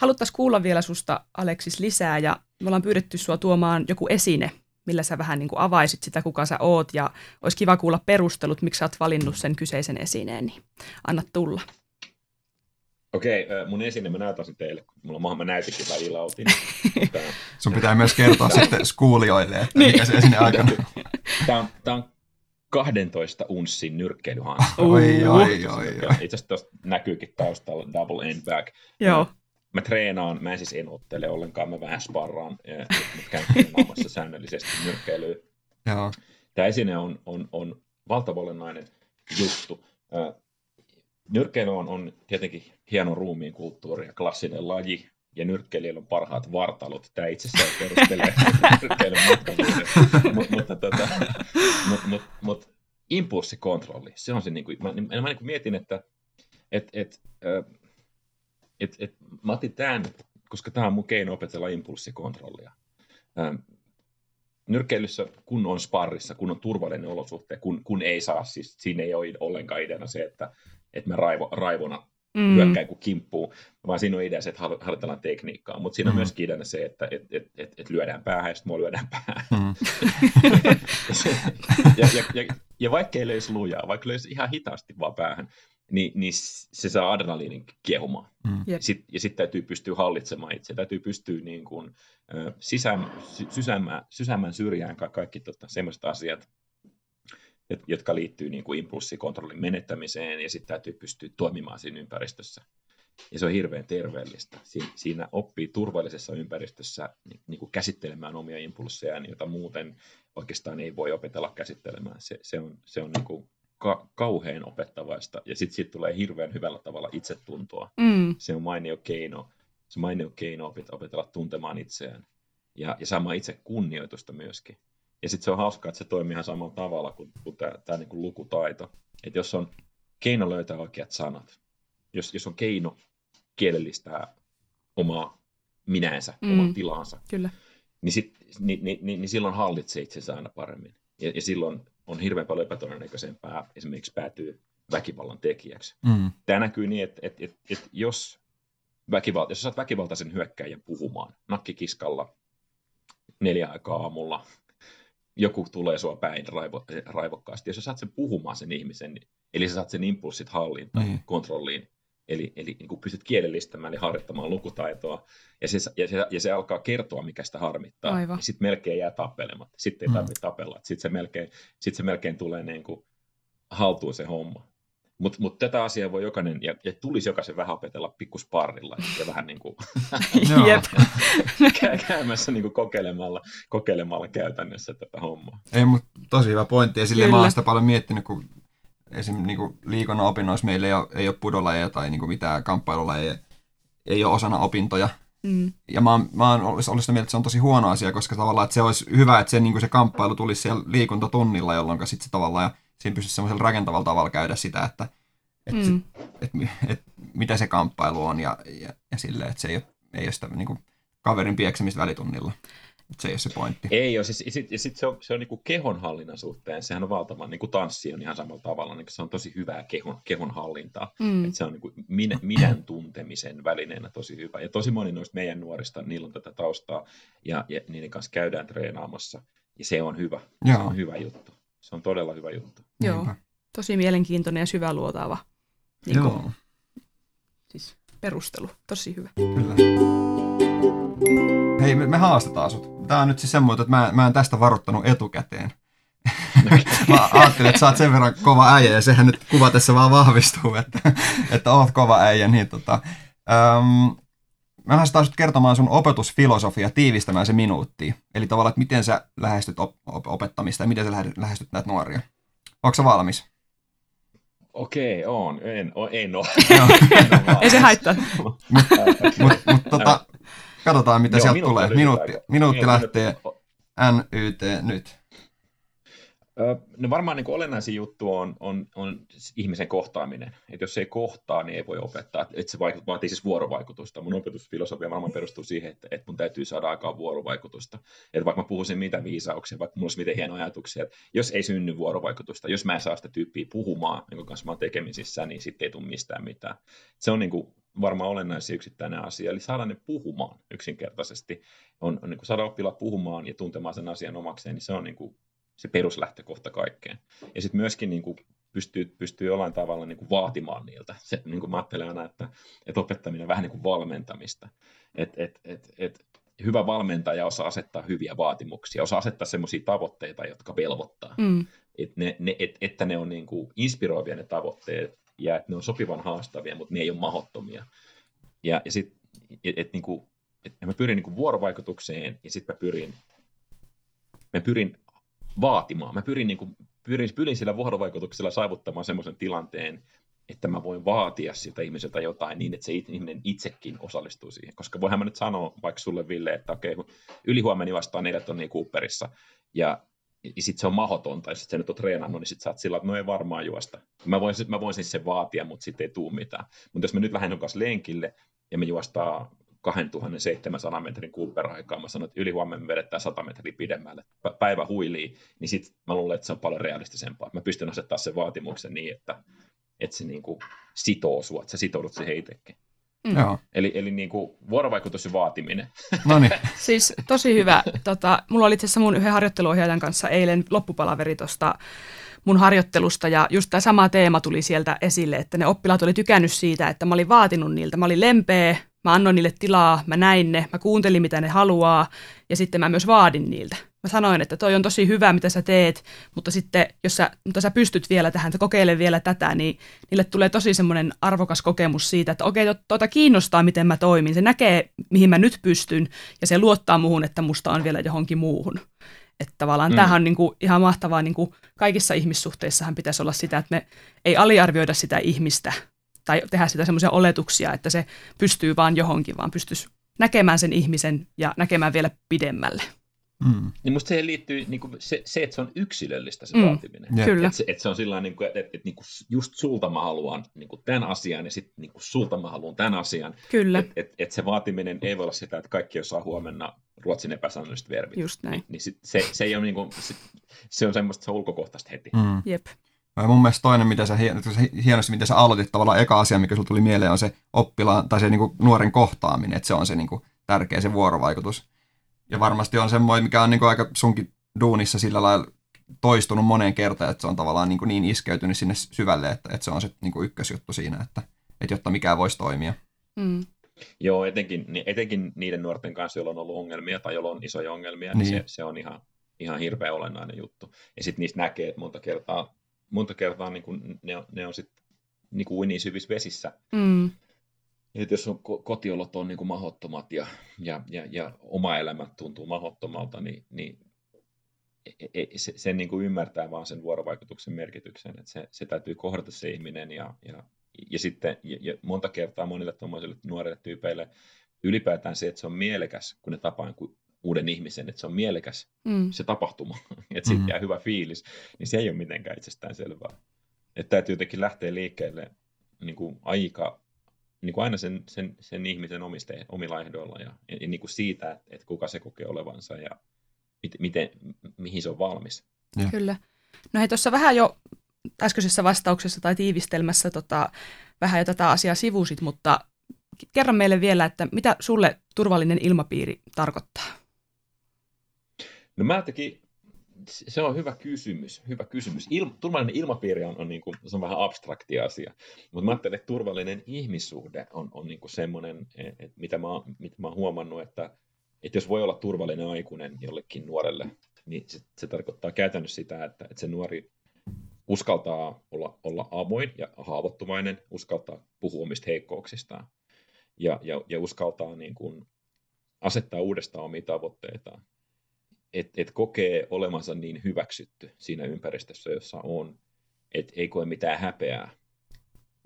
haluttaisiin kuulla vielä susta Aleksis lisää ja me ollaan pyydetty sua tuomaan joku esine, millä sä vähän niin kuin avaisit sitä, kuka sä oot ja olisi kiva kuulla perustelut, miksi sä oot valinnut sen kyseisen esineen, niin anna tulla. Okei, mun esine mä näytän sen teille, kun mulla on mä näytinkin välillä. Tää, Sun pitää myös kertoa sitten skuulijoille, että Niin. mikä se sinne aikana. tää on, tää on 12 unssin nyrkkeilyhanska. Oi, oi, oi, oi. Itse asiassa tuossa näkyykin taustalla double end bag. Joo, Mä treenaan, mä en siis enottele ollenkaan, mä vähän sparraan, mutta käyn treenaamassa säännöllisesti nyrkkeilyä. Joo. Tämä esine on, on, on valtavan olennainen juttu. Nyrkkeily on, on tietenkin hieno ruumiin kulttuuri ja klassinen laji, ja nyrkkeilijällä on parhaat vartalot. Tämä itsessään perustelee nyrkkeilyn matkavuuden. Mut, mutta tota, mut, mut, mut, impulssikontrolli, se on se, niin kuin, mä, mä, mä niin kuin mietin, että et, et, et, et, mä otin tämän, koska tämä on mun keino opetella impulssikontrollia. Nyrkkeilyssä, kun on sparrissa, kun on turvallinen olosuhte, kun, kun ei saa, siis siinä ei ole ollenkaan ideana se, että, että mä raivo, raivona mm. hyökkään kuin kimppuu, vaan siinä on idea se, että har- harjoitellaan tekniikkaa, mutta siinä on Mm. myös ideana se, että et, et, et, et lyödään päähän ja sitten mua lyödään päähän. Mm. ja, ja, ja, ja, ja vaikka ei löisi lujaa, vaikka löisi ihan hitaasti vaan päähän, niin, niin se saa adrenaliinin kiehumaan. Mm. Sit, ja sitten täytyy pystyä hallitsemaan itse, täytyy pystyä niin kuin, sisään, sy, sysäämään, sysäämään syrjään ka- kaikki tota, sellaiset asiat, jotka liittyy niin kuin impulssikontrollin menettämiseen, ja sitten täytyy pystyä toimimaan siinä ympäristössä. Ja se on hirveän terveellistä. Siinä oppii turvallisessa ympäristössä niin kuin käsittelemään omia impulssejaan, joita muuten oikeastaan ei voi opetella käsittelemään. Se, se on, se on niin kuin ka- kauhean opettavaista. Ja sitten siitä tulee hirveän hyvällä tavalla itsetuntoa. Mm. Se on mainio keino, se mainio keino opetella tuntemaan itseään. Ja, ja saamaan itse kunnioitusta myöskin. Ja sitten se on hauskaa, että se toimii ihan samalla tavalla kuin, kuin tämä niin lukutaito. Että jos on keino löytää oikeat sanat, jos, jos on keino kielellistää omaa minänsä, mm. omaa tilaansa, Kyllä. Niin, sit, niin, niin, niin, niin silloin hallitsee itsensä aina paremmin. Ja, ja silloin on hirveän paljon epätodennäköisempää esimerkiksi päätyy väkivallan tekijäksi. Mm. Tämä näkyy niin, että, että, että, että jos, väkivalta, jos saat väkivaltaisen hyökkäjän puhumaan nakkikiskalla neljä aikaa aamulla, joku tulee sua päin raivo, raivokkaasti, jos sä saat sen puhumaan sen ihmisen, eli sä saat sen impulssit hallintaan, mm. kontrolliin, Eli, eli niin kuin pystyt kielellistämään eli harjoittamaan lukutaitoa, ja se, ja, se, ja se alkaa kertoa, mikä sitä harmittaa. Aivan. Sitten melkein jää tappelematta. Sitten ei mm. tarvitse tapella. Sitten se melkein, sit se melkein tulee niin kuin haltuun se homma. Mutta mut tätä asiaa voi jokainen, ja, ja tulisi jokaisen vähän opetella pikkusparrilla ja vähän niin kuin käymässä niin kuin kokeilemalla, kokeilemalla käytännössä tätä hommaa. Ei, mutta tosi hyvä pointti, ja silleen mä oon sitä paljon miettinyt, kun esim. Niin kuin liikunnan opinnoissa meillä ei ole, ei ole pudolajeja tai niin kuin mitään kamppailulajeja, ei ole osana opintoja. Mm. Ja mä oon, mä oon ollut sitä mieltä, että se on tosi huono asia, koska tavallaan että se olisi hyvä, että se, niin kuin se kamppailu tulisi siellä liikuntatunnilla, jolloin sitten se tavallaan, ja siinä pystyisi semmoisella rakentavalla tavalla käydä sitä, että et, mm. et, et, et, mitä se kamppailu on ja, ja, ja silleen, että se ei ole, ei ole sitä niin kuin, kaverin pieksemistä välitunnilla. Se ei ole se pointti. Ei ole, siis, sit, ja sitten se on, se on niin kehonhallinnan suhteen, sehän on valtavan, niin kuin tanssi on ihan samalla tavalla, niin se on tosi hyvää kehon, kehonhallintaa. Mm. Et se on niin kuin minä, minän tuntemisen välineenä tosi hyvä. Ja tosi moni noista meidän nuorista, niillä on tätä taustaa, ja, ja niiden kanssa käydään treenaamassa, ja se on hyvä. Joo. Se on hyvä juttu. Se on todella hyvä juttu. Joo, tosi mielenkiintoinen ja syväluotaava niin Joo. Siis perustelu, tosi hyvä. Kyllä. Hei, me, me haastetaan sut. Tämä on nyt siis semmoinen, että mä, mä en tästä varoittanut etukäteen. mä ajattelin, että sä oot sen verran kova äijä, ja sehän nyt kuvatessa vaan vahvistuu, että, että oot kova äijä. Niin tota, äm, mä haastetaan sut kertomaan sun opetusfilosofia tiivistämään se minuuttiin. Eli tavallaan, että miten sä lähestyt op- op- opettamista ja miten sä lähestyt näitä nuoria. Onko sä valmis? Okei, on. En, o, en ole. Ei se haittaa. Mutta mut, mut, tota, katsotaan, mitä Joo, sieltä tulee. Minuutti, minuutti lähtee NYT nyt. No varmaan niin olennaisin juttu on, on, on ihmisen kohtaaminen. Et jos se ei kohtaa, niin ei voi opettaa. Et se vaatii siis vuorovaikutusta. Mun opetusfilosofia varmaan perustuu siihen, että, että mun täytyy saada aikaan vuorovaikutusta. Et vaikka mä puhuisin mitä viisauksia, vaikka mulla olisi miten hienoja ajatuksia, että jos ei synny vuorovaikutusta, jos mä en saa sitä tyyppiä puhumaan, jonka kanssa mä oon tekemisissä, niin sitten ei tule mistään mitään. Se on niin kuin varmaan olennaisin yksittäinen asia, eli saada ne puhumaan yksinkertaisesti. On, on niin kuin saada oppilaat puhumaan ja tuntemaan sen asian omakseen, niin se on niin kuin se peruslähtökohta kaikkeen. Ja sitten myöskin niin kuin pystyy, pystyy jollain tavalla niin kuin vaatimaan niiltä. Se, niin kuin mä ajattelen aina, että, että opettaminen on vähän niin kuin valmentamista. Et, et, et, et, hyvä valmentaja osaa asettaa hyviä vaatimuksia, osaa asettaa sellaisia tavoitteita, jotka velvoittaa. Mm. Et ne, ne, et, että ne on niin kuin inspiroivia ne tavoitteet ja että ne on sopivan haastavia, mutta ne ei ole mahottomia. Ja, ja sitten, et, et, niin kuin, et mä pyrin niin kuin vuorovaikutukseen ja sitten mä pyrin, mä pyrin vaatimaan. Mä pyrin, niin kuin, pyrin, pyrin sillä vuorovaikutuksella saavuttamaan semmoisen tilanteen, että mä voin vaatia siltä ihmiseltä jotain niin, että se ihminen itsekin osallistuu siihen. Koska voihan mä nyt sanoa vaikka sulle, Ville, että okei, kun ylihuomenni vastaa neljä tonnia Cooperissa, ja, ja sitten se on mahdotonta, ja sitten se nyt on treenannut, niin sitten sä oot sillä, että no ei varmaan juosta. Mä voin, mä voin siis sen vaatia, mutta sitten ei tuu mitään. Mutta jos mä nyt lähden kanssa lenkille, ja me juostaa 2700 metrin Cooper-aikaa. Mä sanoin, että ylihuomenna me vedetään 100 metriä pidemmälle. Päivä huilii, niin sitten mä luulen, että se on paljon realistisempaa. Mä pystyn asettaa sen vaatimuksen niin, että, että se niin kuin sitoo sua, että sä sitoudut siihen itsekin. Mm. Eli, eli niin kuin vuorovaikutus ja vaatiminen. No niin. siis tosi hyvä. Tota, mulla oli itse asiassa mun yhden harjoitteluohjaajan kanssa eilen loppupalaveri tuosta mun harjoittelusta ja just tämä sama teema tuli sieltä esille, että ne oppilaat oli tykännyt siitä, että mä olin vaatinut niiltä. Mä olin lempeä, mä annoin niille tilaa, mä näin ne, mä kuuntelin mitä ne haluaa ja sitten mä myös vaadin niiltä. mä sanoin, että toi on tosi hyvä, mitä sä teet, mutta sitten jos sä, mutta sä pystyt vielä tähän, että kokeile vielä tätä, niin niille tulee tosi semmoinen arvokas kokemus siitä, että okei, tuota kiinnostaa, miten mä toimin. Se näkee, mihin mä nyt pystyn, ja se luottaa muuhun, että musta on vielä johonkin muuhun. Että tavallaan mm. tämähän on niin kuin ihan mahtavaa, niin kuin kaikissa ihmissuhteissahan pitäisi olla sitä, että me ei aliarvioida sitä ihmistä tai tehdä sitä semmoisia oletuksia, että se pystyy vaan johonkin, vaan pystyisi näkemään sen ihmisen ja näkemään vielä pidemmälle. Mm. Niin musta siihen liittyy niin kuin se, se, että se on yksilöllistä se mm. vaatiminen. Yeah. Kyllä. Että se, että se on sillä niin kuin, että, että, että niin kuin just sulta mä haluan niin kuin tämän asian ja sitten niin kuin sulta mä haluan tämän asian. Kyllä. Että et, et se vaatiminen ei voi olla sitä, että kaikki osaa huomenna ruotsin epäsäännölliset verbit. Just näin. Niin, niin sit se, se, ei ole niin kuin, se, se on semmoista se on ulkokohtaista heti. Mm. Jep. Ja mun mielestä toinen, mitä sä, hienosti, miten sä aloitit tavallaan eka asia, mikä sulla tuli mieleen, on se oppilaan tai se niin kuin nuoren kohtaaminen, että se on se niin kuin tärkeä se vuorovaikutus. Ja varmasti on semmoinen, mikä on niin kuin aika sunkin duunissa sillä lailla toistunut moneen kertaan, että se on tavallaan niin, kuin niin iskeytynyt sinne syvälle, että, että se on se niin kuin ykkösjuttu siinä, että, että jotta mikään voisi toimia. Mm. Joo, etenkin, etenkin niiden nuorten kanssa, joilla on ollut ongelmia tai joilla on isoja ongelmia, niin, niin se, se on ihan, ihan hirveän olennainen juttu. Ja sitten niistä näkee, että monta kertaa, monta kertaa niin kuin ne on, ne on sitten niin kuin niin syvissä vesissä. Mm että jos on kotiolot on niin kuin mahottomat ja, ja, ja, ja oma elämä tuntuu mahottomalta, niin, niin e, e, se, sen niin kuin ymmärtää vaan sen vuorovaikutuksen merkityksen, että se, se täytyy kohdata se ihminen ja, ja, ja sitten ja, ja monta kertaa monille tuommoisille nuorille tyypeille ylipäätään se, että se on mielekäs, kun ne tapaa uuden ihmisen, että se on mielekäs mm. se tapahtuma, että siitä mm. jää hyvä fiilis, niin se ei ole mitenkään itsestään selvää. Että täytyy jotenkin lähteä liikkeelle niin kuin aika niin kuin aina sen, sen, sen ihmisen omiste, omilla ehdoilla ja, ja, ja niin kuin siitä, että, että kuka se kokee olevansa ja mit, miten, mihin se on valmis. Ja. Kyllä. No hei, tuossa vähän jo äskeisessä vastauksessa tai tiivistelmässä tota, vähän jo tätä asiaa sivusit, mutta kerro meille vielä, että mitä sulle turvallinen ilmapiiri tarkoittaa? No mä tekin se on hyvä kysymys. Hyvä kysymys. Il, turvallinen ilmapiiri on, on, niin kuin, se on vähän abstrakti asia, mutta mä ajattelen, että turvallinen ihmissuhde on, on niin semmoinen, että mitä mä, mitä mä oon huomannut, että, että jos voi olla turvallinen aikuinen jollekin nuorelle, niin se, se tarkoittaa käytännössä sitä, että, että se nuori uskaltaa olla, olla avoin ja haavoittuvainen, uskaltaa puhua omista heikkouksistaan ja, ja, ja uskaltaa niin kuin asettaa uudestaan omia tavoitteitaan että et kokee olemansa niin hyväksytty siinä ympäristössä, jossa on, että ei koe mitään häpeää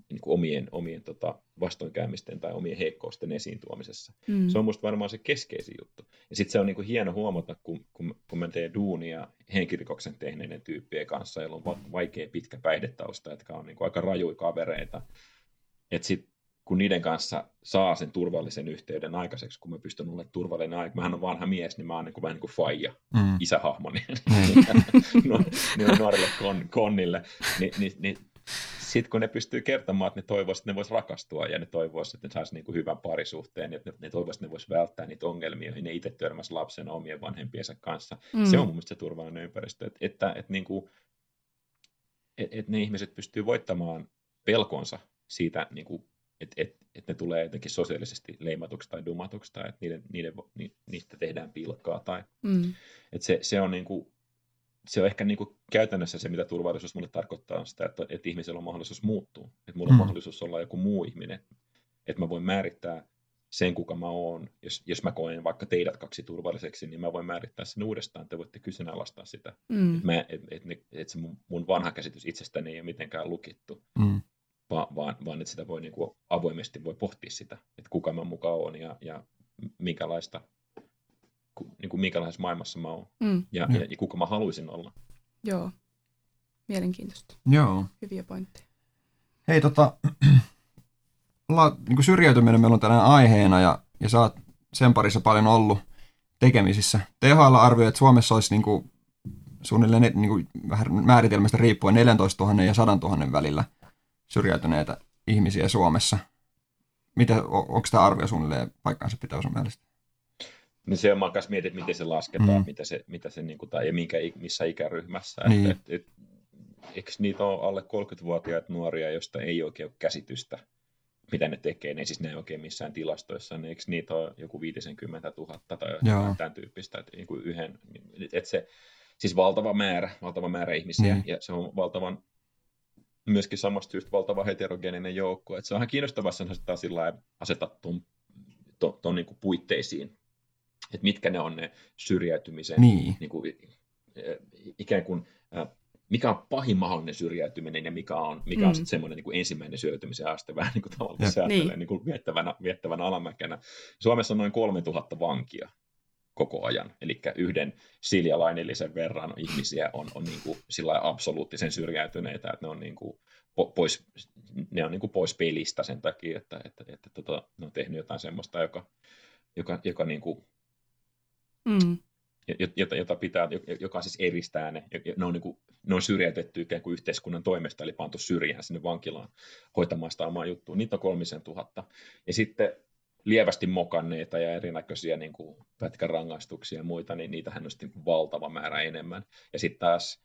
niin kuin omien, omien tota, vastoinkäymisten tai omien heikkousten esiin tuomisessa. Mm. Se on minusta varmaan se keskeisin juttu. Ja sitten se on niin kuin hieno huomata, kun, kun, kun mä teen duunia henkirikoksen tehneiden tyyppien kanssa, joilla on vaikea pitkä päihdetausta, jotka on niin kuin aika rajuja kavereita, että sitten kun niiden kanssa saa sen turvallisen yhteyden aikaiseksi, kun mä pystyn olemaan turvallinen aika. Mähän on vanha mies, niin mä oon niin kuin, vähän niin kuin faija, mm. isähahmoni mm. nuorelle kon, konnille. Ni, niin, niin, sitten kun ne pystyy kertomaan, että ne toivoisivat, että ne voisivat rakastua ja ne toivoisivat, että ne saisivat niin kuin hyvän parisuhteen ja ne, ne toivoisivat, että ne voisivat välttää niitä ongelmia, joihin ne itse törmäsivät lapsena omien vanhempiensa kanssa. Mm. Se on mun mielestä se turvallinen ympäristö, että, että, että, niin kuin, että, että ne ihmiset pystyy voittamaan pelkonsa siitä niin kuin että et, et ne tulee jotenkin sosiaalisesti leimatuksi tai dumatuksi tai että niiden, niiden, ni, niistä tehdään pilkkaa. Tai, mm. että se, se, on niinku, se on ehkä niinku käytännössä se, mitä turvallisuus mulle tarkoittaa, on sitä, että, että ihmisellä on mahdollisuus muuttua. Että mulla mm. on mahdollisuus olla joku muu ihminen. Että mä voin määrittää sen, kuka mä oon. Jos, jos mä koen vaikka teidät kaksi turvalliseksi, niin mä voin määrittää sen uudestaan. Te voitte kyseenalaistaa sitä. Mm. Että et, et, et, et se mun, mun vanha käsitys itsestäni ei ole mitenkään lukittu. Mm vaan, vaan, vaan että sitä voi niin kuin avoimesti voi pohtia sitä, että kuka mä mukaan on ja, ja minkälaista, niin kuin minkälaisessa maailmassa mä oon mm. ja, ja, ja kuka mä haluaisin olla. Joo, mielenkiintoista. Joo. Hyviä pointteja. Hei, tota, ollaan, niin kuin syrjäytyminen meillä on tänään aiheena ja, ja sä oot sen parissa paljon ollut tekemisissä. THL arvioi, että Suomessa olisi niin kuin, suunnilleen niin kuin, vähän määritelmästä riippuen 14 000 ja 100 000 välillä – syrjäytyneitä ihmisiä Suomessa. Mitä, onko tämä arvio suunnilleen paikkaansa pitää sun mielestä? Niin se on myös mietit, miten se lasketaan, mm. mitä se, mitä se niin kuin, tai, minkä, missä ikäryhmässä. Niin. Et, et, et, eikö niitä ole alle 30-vuotiaita nuoria, joista ei oikein ole käsitystä, mitä ne tekee, ne ei siis näe oikein missään tilastoissa, niin eikö niitä ole joku 50 000 tai Joo. tämän tyyppistä, että niin yhden, että se, siis valtava määrä, valtava määrä ihmisiä, Niin. ja se on valtavan, myöskin samasta syystä valtava heterogeeninen joukko, että se on ihan kiinnostavaa sen asettaa sillä lailla, asettaa tuon, tuon, tuon niin kuin puitteisiin, että mitkä ne on ne syrjäytymisen Niin. niin kuin, ikään kuin, mikä on pahin mahdollinen syrjäytyminen ja mikä on, mikä on Mm. sitten semmoinen niin kuin ensimmäinen syrjäytymisen aste, vähän niin kuin tavallaan se ajattelee Niin. niin kuin viettävänä, viettävänä alamäkenä. Suomessa on noin 3000 vankia koko ajan, eli yhden siljalainillisen verran ihmisiä on, on niin kuin sillä absoluuttisen syrjäytyneitä, että ne on niin kuin po- pois, ne on niin kuin pois pelistä sen takia, että, että, että, tota, ne on tehnyt jotain semmoista, joka, joka, joka niin kuin Mm. jo- jota, jota pitää, jo- joka siis eristää ne, ne on, niin kuin, ne on syrjäytetty ikään kuin yhteiskunnan toimesta, eli pantu syrjään sinne vankilaan hoitamaan sitä omaa juttua. Niitä on kolmisen tuhatta. Ja sitten lievästi mokanneita ja erinäköisiä niin kuin pätkärangaistuksia ja muita, niin niitähän on niin kuin valtava määrä enemmän. Ja sitten taas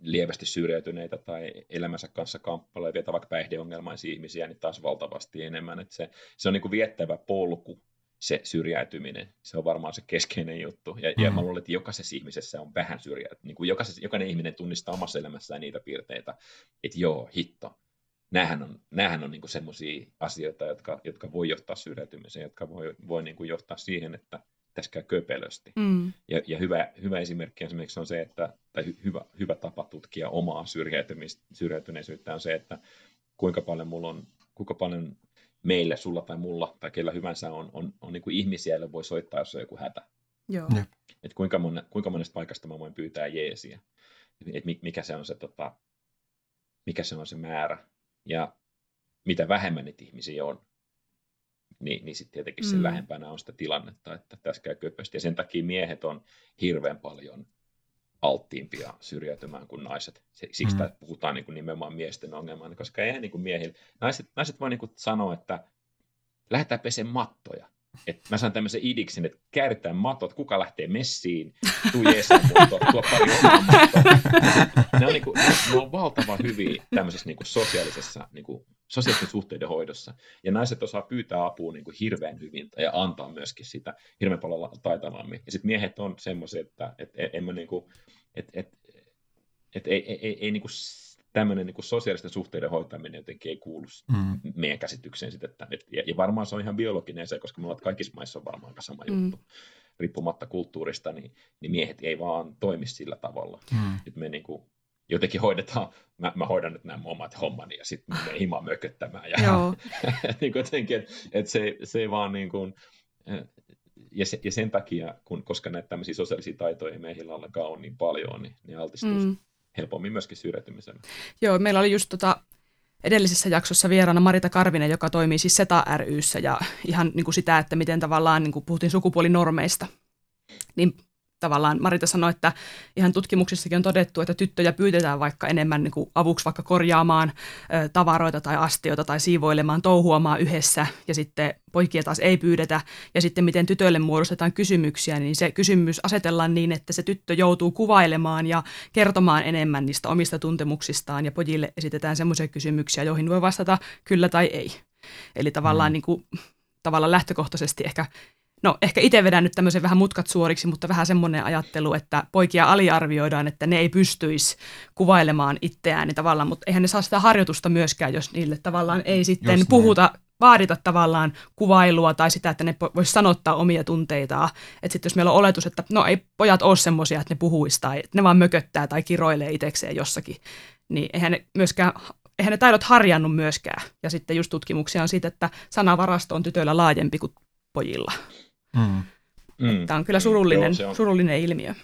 lievästi syrjäytyneitä tai elämänsä kanssa kamppailevia tai vaikka päihdeongelmaisia ihmisiä, niin taas valtavasti enemmän. Et se, se on niin kuin viettävä polku, se syrjäytyminen. Se on varmaan se keskeinen juttu. Ja, ja Mm. mä luulen, että jokaisessa ihmisessä on vähän syrjäytymistä. Niin kuin jokaisessa, jokainen ihminen tunnistaa omassa elämässään niitä piirteitä, että joo, hitto. Näähän on, näähän on niin semmoisia asioita, jotka, jotka voi johtaa syrjäytymiseen, jotka voi, voi niin kuin johtaa siihen, että tässä käy köpelösti. Mm. Ja, ja hyvä, hyvä esimerkki esimerkiksi on se, että, tai hy, hyvä, hyvä tapa tutkia omaa syrjäytymistä, syrjäytyneisyyttä on se, että kuinka paljon mulla on, kuinka paljon meille, sulla tai mulla tai kellä hyvänsä on, on, on niin kuin ihmisiä, joille voi soittaa, jos on joku hätä. Joo. Jep. Et kuinka, mon, kuinka monesta paikasta mä voin pyytää jeesiä. Et mi- mikä, se on se, tota, mikä se on se määrä. Ja mitä vähemmän niitä ihmisiä on, niin, niin sitten tietenkin sen Mm. lähempänä on sitä tilannetta, että tässä käy köpösti. Ja sen takia miehet on hirveän paljon alttiimpia syrjäytymään kuin naiset. Se- Siksi Mm. mm. puhutaan niin kuin nimenomaan miesten ongelmaan, koska eihän niin kuin miehillä, naiset, naiset voi niin kuin sanoa, että lähdetään peseen mattoja. Et mä saan tämmöisen idiksen, että kääritään matot, kuka lähtee messiin, tuu jeesaa mun, tuo, pari. Ne on, niin kuin, ne on valtavan hyviä tämmöisessä niin kuin sosiaalisessa, niin kuin, sosiaalisten suhteiden hoidossa. Ja naiset osaa pyytää apua niin kuin hirveän hyvin ja antaa myöskin sitä hirveän paljon taitavammin. Ja sitten miehet on semmoisia, että et, et, en mä niin et, et, et, ei, ei, ei, ei niin kuin tämmöinen niin kuin sosiaalisten suhteiden hoitaminen jotenkin ei kuulu Mm. meidän käsitykseen sitten, että, että ja, ja varmaan se on ihan biologinen se, koska me ollaan kaikissa maissa on varmaan sama Mm. juttu. Riippumatta kulttuurista, niin, niin miehet ei vaan toimi sillä tavalla. Mm. Että me niin kuin, jotenkin hoidetaan, mä, mä hoidan nyt nämä omat hommani ja sitten me himaan mököttämään. Ja, niin kuin jotenkin, että et se, se ei vaan niin kuin, ja, se, ja sen takia, kun, koska näitä tämmöisiä sosiaalisia taitoja ei meillä ollenkaan on niin paljon, niin ne altistuu mm. Mm. helpommin myöskin syrjäytymiselle. Joo, meillä oli just tota, edellisessä jaksossa vieraana Marita Karvinen, joka toimii siis SETA ryssä ja ihan niin kuin sitä, että miten tavallaan, niin kuin puhuttiin sukupuolinormeista, niin tavallaan Marita sanoi, että ihan tutkimuksissakin on todettu, että tyttöjä pyydetään vaikka enemmän niin kuin avuksi vaikka korjaamaan ö, tavaroita tai astioita tai siivoilemaan, touhuamaan yhdessä ja sitten poikia taas ei pyydetä. Ja sitten miten tytöille muodostetaan kysymyksiä, niin se kysymys asetellaan niin, että se tyttö joutuu kuvailemaan ja kertomaan enemmän niistä omista tuntemuksistaan ja pojille esitetään semmoisia kysymyksiä, joihin voi vastata kyllä tai ei. Eli tavallaan, mm. niin kuin, tavallaan lähtökohtaisesti ehkä No ehkä itse vedän nyt tämmöisen vähän mutkat suoriksi, mutta vähän semmoinen ajattelu, että poikia aliarvioidaan, että ne ei pystyisi kuvailemaan itseään niin tavallaan, mutta eihän ne saa sitä harjoitusta myöskään, jos niille tavallaan ei sitten Just näin. puhuta, vaadita tavallaan kuvailua tai sitä, että ne vois sanottaa omia tunteitaan. Että sitten jos meillä on oletus, että no ei pojat ole semmoisia, että ne puhuisi tai ne vaan mököttää tai kiroilee itsekseen jossakin, niin eihän ne myöskään eihän ne taidot harjannu myöskään. Ja sitten just tutkimuksia on siitä, että sanavarasto on tytöillä laajempi kuin pojilla. Mm. Mm. Tämä on kyllä surullinen, Joo, se on. surullinen ilmiö.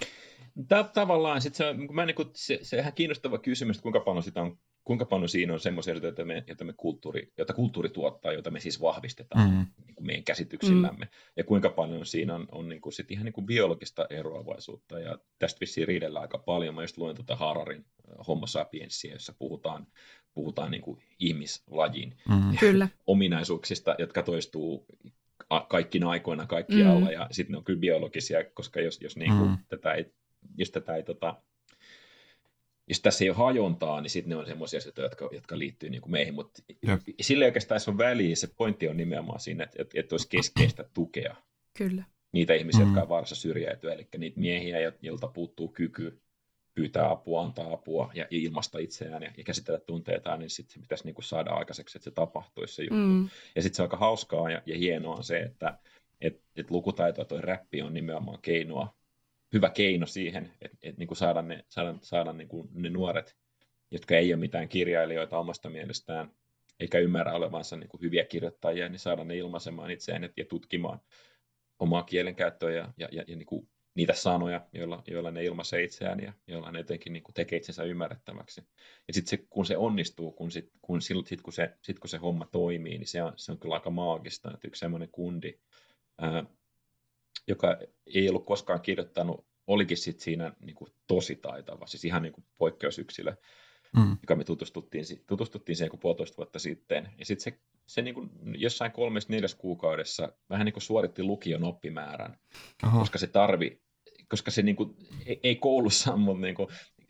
Tää, tavallaan sit se, mä niinku, se, se ihan kiinnostava kysymys, että kuinka paljon, sitä on, kuinka paljon siinä on semmoisia, joita me, joita, me kulttuuri, joita kulttuuri tuottaa, joita me siis vahvistetaan Mm. niin kuin meidän käsityksillämme, mm. ja kuinka paljon siinä on, on niin kuin sit ihan niin kuin biologista eroavaisuutta, ja tästä vissiin riidellään aika paljon. Mä just luin tuota Hararin äh, Homo sapiensia, jossa puhutaan, puhutaan niin kuin ihmislajin Mm. Ominaisuuksista, jotka toistuu kaikkina aikoina kaikkialla, Mm. ja sitten ne on kyllä biologisia, koska jos, jos, niin kuin Mm. tätä ei, jos tätä ei tota, jos tässä ei ole hajontaa, niin sitten ne on semmoisia asioita, jotka, jotka liittyy niin kuin meihin, mutta sille oikeastaan on väliä, se pointti on nimenomaan siinä, että, että, että olisi keskeistä tukea Kyllä. niitä ihmisiä, mm. jotka on vaarassa syrjäytyä, eli niitä miehiä, joilta puuttuu kyky pyytää apua, antaa apua ja, ilmasta itseään ja, ja käsitellä tunteitaan, niin sitten se pitäisi niin kuin saada aikaiseksi, että se tapahtuisi se juttu. Mm. Ja sitten se on aika hauskaa ja, ja hienoa on se, että et, et lukutaito ja toi räppi on nimenomaan keinoa, hyvä keino siihen, että et, niin saada, ne, saada, saada niin kuin ne nuoret, jotka ei ole mitään kirjailijoita omasta mielestään, eikä ymmärrä olevansa niin kuin hyviä kirjoittajia, niin saada ne ilmaisemaan itseään ja tutkimaan omaa kielenkäyttöä ja, ja, ja, ja niin kuin niitä sanoja, joilla, joilla ne ilmaisee itseään ja joilla ne jotenkin niin tekee itsensä ymmärrettäväksi. Ja sitten se, kun se onnistuu, kun, sit, kun, sit, sit, kun, se, sit, kun se homma toimii, niin se on, se on kyllä aika maagista. Että yksi semmoinen kundi, ää, joka ei ollut koskaan kirjoittanut, olikin sit siinä niin kuin tosi taitava, siis ihan niin kuin poikkeusyksilö, mm. joka me tutustuttiin, tutustuttiin siihen kuin puolitoista vuotta sitten. Ja sitten se, se niin kuin jossain kolmessa neljäs kuukaudessa vähän niin kuin suoritti lukion oppimäärän, Aha. koska se tarvi, koska se niin kuin, ei, ei koulussa, mutta niin kuin,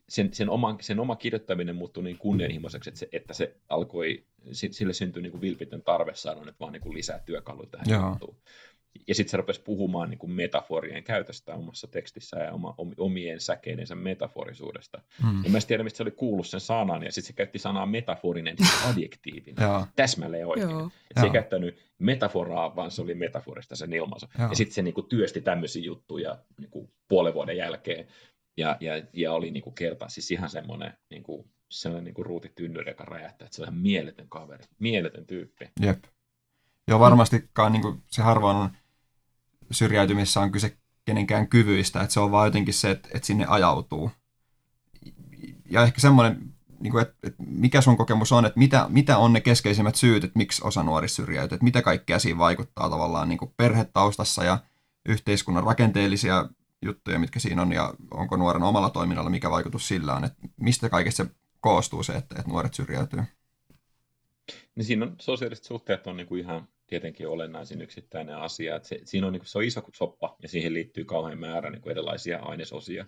sen, sen, oma, sen oma kirjoittaminen muuttui niin kunnianhimoiseksi, että se, että se alkoi, sille syntyi niin kuin vilpitön tarve saada nyt vaan niin kuin lisää työkaluja tähän juttuun. Ja sitten se rupesi puhumaan niin kuin metaforien käytöstä omassa tekstissä ja oma, omien säkeidensä metaforisuudesta. Hmm. Ja mä en tiedä, mistä se oli kuullut sen sanan, ja sitten se käytti sanaa metaforinen adjektiivin. Täsmälleen oikein. Joo. se ei käyttänyt metaforaa, vaan se oli metaforista sen ilmaisu. Joo. Ja sitten se niin kuin, työsti tämmöisiä juttuja niin kuin, puolen vuoden jälkeen. Ja, ja, ja oli niin kuin, kerta siis ihan semmoinen niin kuin, sellainen niin kuin ruutitynnyri, joka räjähtää, että se on ihan mieletön kaveri, mieletön tyyppi. Jep. Joo, varmastikaan niin kuin, se harvoin on syrjäytymissä on kyse kenenkään kyvyistä, että se on vaan jotenkin se, että, että sinne ajautuu. Ja ehkä semmoinen, niin kuin, että, että mikä sun kokemus on, että mitä, mitä on ne keskeisimmät syyt, että miksi osa nuorista syrjäytyy, että mitä kaikkea siinä vaikuttaa tavallaan niin kuin perhetaustassa ja yhteiskunnan rakenteellisia juttuja, mitkä siinä on, ja onko nuoren omalla toiminnalla, mikä vaikutus sillä on, että mistä kaikesta se koostuu se, että, että nuoret syrjäytyy? Niin siinä on sosiaaliset suhteet on niin kuin ihan tietenkin olennaisin yksittäinen asia. Että se, siinä on, niin kuin, se on iso soppa ja siihen liittyy kauhean määrä niin kuin erilaisia ainesosia,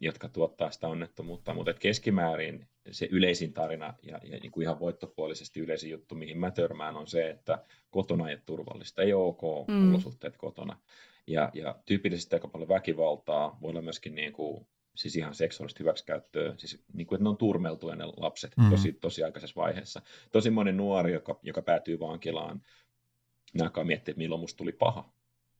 jotka tuottaa sitä onnettomuutta. Mutta keskimäärin se yleisin tarina ja, ja niin kuin ihan voittopuolisesti yleisin juttu, mihin mä törmään, on se, että kotona ei ole turvallista, ei ole ok mm. olosuhteet kotona. Ja, ja tyypillisesti aika paljon väkivaltaa, voi olla myöskin niin kuin, siis ihan seksuaalista hyväksikäyttöä, siis niin kuin, että ne on turmeltuja ne lapset mm. tosi, tosi aikaisessa vaiheessa. Tosi moni nuori, joka, joka päätyy vankilaan, ne alkaa miettiä, että milloin musta tuli paha.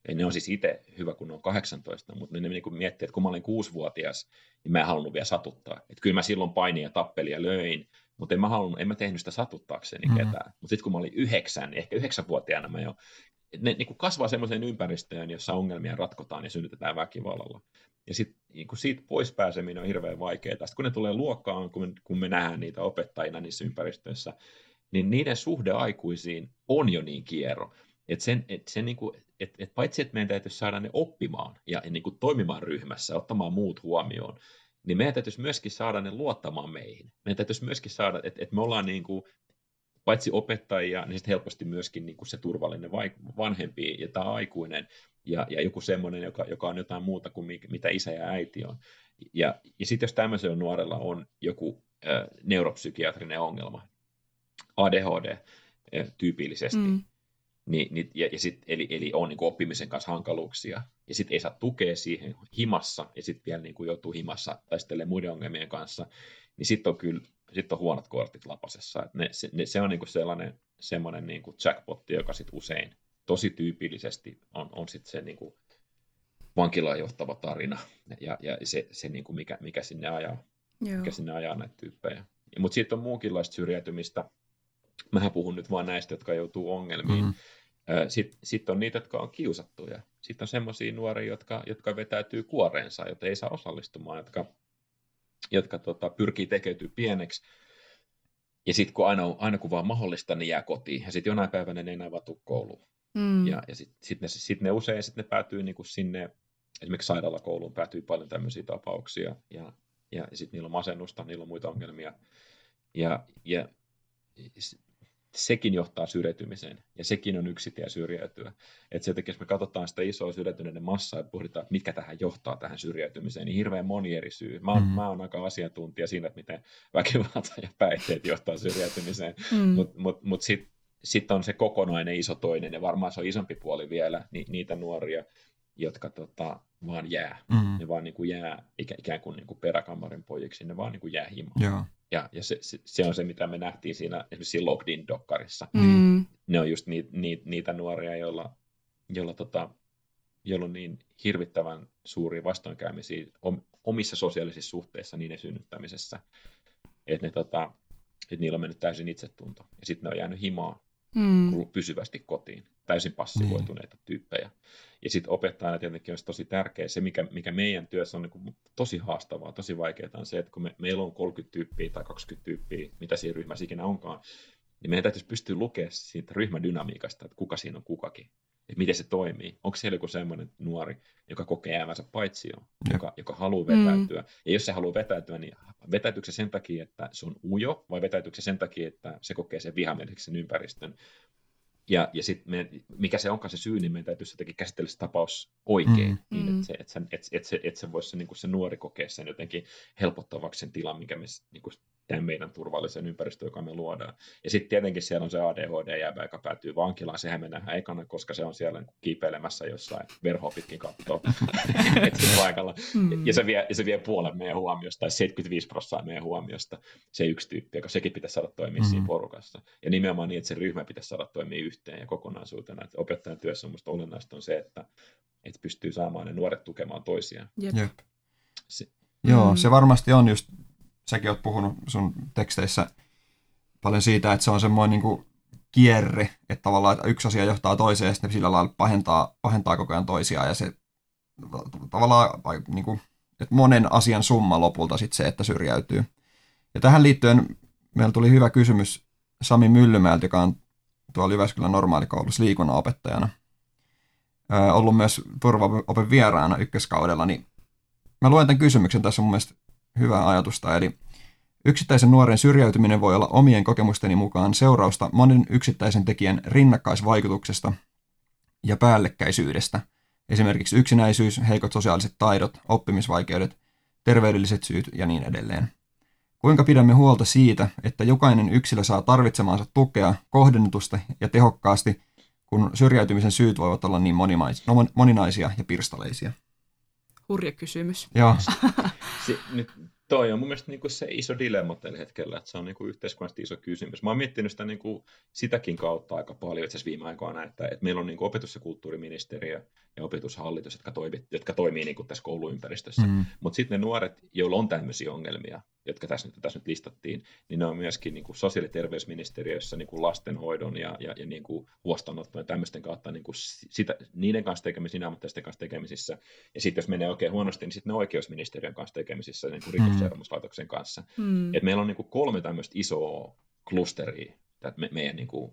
Ei ne on siis itse hyvä, kun ne on 18, mutta ne niin miettii, että kun mä olin kuusivuotias, niin mä en halunnut vielä satuttaa. Että kyllä mä silloin painin ja tappelin ja löin, mutta en mä, halunnut, en mä tehnyt sitä satuttaakseni mm-hmm. ketään. Mutta sitten kun mä olin yhdeksän, niin ehkä yhdeksänvuotiaana mä jo, ne niin kuin kasvaa semmoiseen ympäristöön, jossa ongelmia ratkotaan ja synnytetään väkivallalla. Ja sitten niin siitä pois pääseminen on hirveän vaikeaa. Sitten kun ne tulee luokkaan, kun me, kun me nähdään niitä opettajina niissä ympäristöissä, niin niiden suhde aikuisiin on jo niin kierro. Että sen, et sen niin kuin, et, et paitsi, että meidän täytyisi saada ne oppimaan ja niin kuin toimimaan ryhmässä, ottamaan muut huomioon, niin meidän täytyisi myöskin saada ne luottamaan meihin. Meidän täytyisi myöskin saada, että, että me ollaan niin kuin, paitsi opettajia, niin sitten helposti myöskin niin kuin se turvallinen vanhempi ja tämä aikuinen ja, ja joku semmoinen, joka, joka on jotain muuta kuin mitä isä ja äiti on. Ja, ja sitten jos tämmöisellä nuorella on joku äh, neuropsykiatrinen ongelma, ADHD tyypillisesti, mm. niin, niin, ja, ja sit, eli, eli on niin kuin oppimisen kanssa hankaluuksia, ja sitten ei saa tukea siihen himassa, ja sitten vielä niin kuin joutuu himassa taistelemaan muiden ongelmien kanssa, niin sitten on kyllä sit on huonot kortit lapasessa. Et ne, se, ne, se on niin sellainen niin kuin jackpotti, joka sitten usein tosi tyypillisesti on, on sitten se niin kuin vankilaan johtava tarina, ja, ja se, se niin kuin mikä, mikä sinne ajaa, Joo. mikä sinne ajaa näitä tyyppejä. Mutta sitten on muunkinlaista syrjäytymistä, Mähän puhun nyt vain näistä, jotka joutuu ongelmiin. Mm. Sitten sit on niitä, jotka on kiusattuja. Sitten on semmoisia nuoria, jotka, jotka vetäytyy kuoreensa, joita ei saa osallistumaan, jotka, jotka tota, pyrkii tekeytyä pieneksi. Ja sitten kun aina, aina kun vaan mahdollista, niin jää kotiin. Ja sitten jonain päivänä ne ei enää vatu kouluun. Mm. Ja, ja sitten sit ne, sit ne usein sit ne päätyy niinku sinne, esimerkiksi sairaalakouluun päätyy paljon tämmöisiä tapauksia. Ja, ja sitten niillä on masennusta, niillä on muita ongelmia. Ja, ja sekin johtaa syrjäytymiseen, ja sekin on yksi tie syrjäytyä. Että sen takia, jos me katsotaan sitä isoa syrjäytyneiden massaa ja pohditaan, että mitkä tähän johtaa tähän syrjäytymiseen, niin hirveän moni eri syy. Mä oon, mm. mä oon aika asiantuntija siinä, että miten väkivalta ja päihteet johtaa syrjäytymiseen, mm. mutta mut, mut sitten sit on se kokonainen iso toinen, ja varmaan se on isompi puoli vielä, ni, niitä nuoria, jotka tota, vaan jää. Mm. Ne vaan niin kuin jää ikä, ikään kuin, niin kuin peräkammarin pojiksi, ne vaan niin kuin jää himaan. Ja, ja se, se, se, on se, mitä me nähtiin siinä esimerkiksi Logged In-dokkarissa. Mm. Ne on just ni, ni, niitä nuoria, joilla, joilla, tota, joilla on niin hirvittävän suuria vastoinkäymisiä omissa sosiaalisissa suhteissa niiden synnyttämisessä, että, ne, tota, että niillä on mennyt täysin itsetunto. Ja sitten ne on jäänyt himaa mm. pysyvästi kotiin. Täysin passivoituneita niin. tyyppejä. Ja sitten opettajana tietenkin olisi tosi tärkeää se, mikä, mikä meidän työssä on niin kuin tosi haastavaa, tosi vaikeaa, on se, että kun me, meillä on 30 tyyppiä tai 20 tyyppiä, mitä siinä ryhmässä ikinä onkaan, niin meidän täytyisi pystyä lukemaan siitä ryhmädynamiikasta, että kuka siinä on kukakin että miten se toimii. Onko siellä joku semmoinen nuori, joka kokee jäävänsä paitsio, joka, joka haluaa vetäytyä. Mm. Ja jos se haluaa vetäytyä, niin vetäytyykö se sen takia, että se on ujo, vai vetäytyykö se sen takia, että se kokee sen vihamieliseksi sen ympäristön. Ja, ja sitten mikä se onkaan se syy, niin meidän täytyy jotenkin käsitellä se tapaus oikein, mm. niin että se, että, että, että, se, että se voisi se, niin se nuori kokea sen jotenkin helpottavaksi sen tilan, mikä me niin kuin tämän meidän turvallisen ympäristön, joka me luodaan. Ja sitten tietenkin siellä on se ADHD-jäävä, joka päätyy vankilaan. Sehän me nähdään ekana, koska se on siellä niin kiipeilemässä jossain verhoa pitkin kattoa paikalla. Mm. Ja, se vie, ja se vie puolen meidän huomiosta, tai 75 prosenttia meidän huomiosta, se yksi tyyppi, joka sekin pitäisi saada toimia mm. siinä porukassa. Ja nimenomaan niin, että se ryhmä pitäisi saada toimia yhteen ja kokonaisuutena. Että opettajan työssä on olennaista on se, että, että pystyy saamaan ne nuoret tukemaan toisiaan. Jep. Jep. Se, Joo, mm. se varmasti on just säkin oot puhunut sun teksteissä paljon siitä, että se on semmoinen niin kuin kierre, että tavallaan että yksi asia johtaa toiseen ja sitten sillä lailla pahentaa, pahentaa koko ajan toisiaan ja se tavallaan niin kuin, että monen asian summa lopulta sitten se, että syrjäytyy. Ja tähän liittyen meillä tuli hyvä kysymys Sami Myllymäeltä, joka on tuolla Jyväskylän normaalikoulussa liikunnanopettajana. Ollut myös turvaopen vieraana ykköskaudella, niin mä luen tämän kysymyksen. Tässä on mun mielestä hyvää ajatusta. Eli yksittäisen nuoren syrjäytyminen voi olla omien kokemusteni mukaan seurausta monen yksittäisen tekijän rinnakkaisvaikutuksesta ja päällekkäisyydestä. Esimerkiksi yksinäisyys, heikot sosiaaliset taidot, oppimisvaikeudet, terveydelliset syyt ja niin edelleen. Kuinka pidämme huolta siitä, että jokainen yksilö saa tarvitsemaansa tukea kohdennetusta ja tehokkaasti, kun syrjäytymisen syyt voivat olla niin moninaisia ja pirstaleisia? hurja kysymys. Joo. se, nyt toi on mun mielestä niinku se iso dilemma tällä hetkellä, että se on niinku yhteiskunnallisesti iso kysymys. Mä oon miettinyt sitä niinku sitäkin kautta aika paljon itse viime aikoina, että, että meillä on niinku opetus- ja kulttuuriministeriö ja opetushallitus, jotka, toimi, jotka toimii niinku tässä kouluympäristössä. Mm. Mutta sitten ne nuoret, joilla on tämmöisiä ongelmia, jotka tässä nyt, tässä nyt listattiin, niin ne on myöskin niin kuin sosiaali- ja terveysministeriössä niin kuin lastenhoidon ja, ja, ja niin kuin huostaanottojen ja tämmöisten kautta niin kuin sitä, niiden kanssa tekemisissä, ammattilaisten kanssa tekemisissä. Ja sitten jos menee oikein huonosti, niin sitten ne oikeusministeriön kanssa tekemisissä niin kuin rikosseuraamuslaitoksen kanssa. Mm. Et meillä on niin kuin kolme tämmöistä isoa klusteria me, meidän niin kuin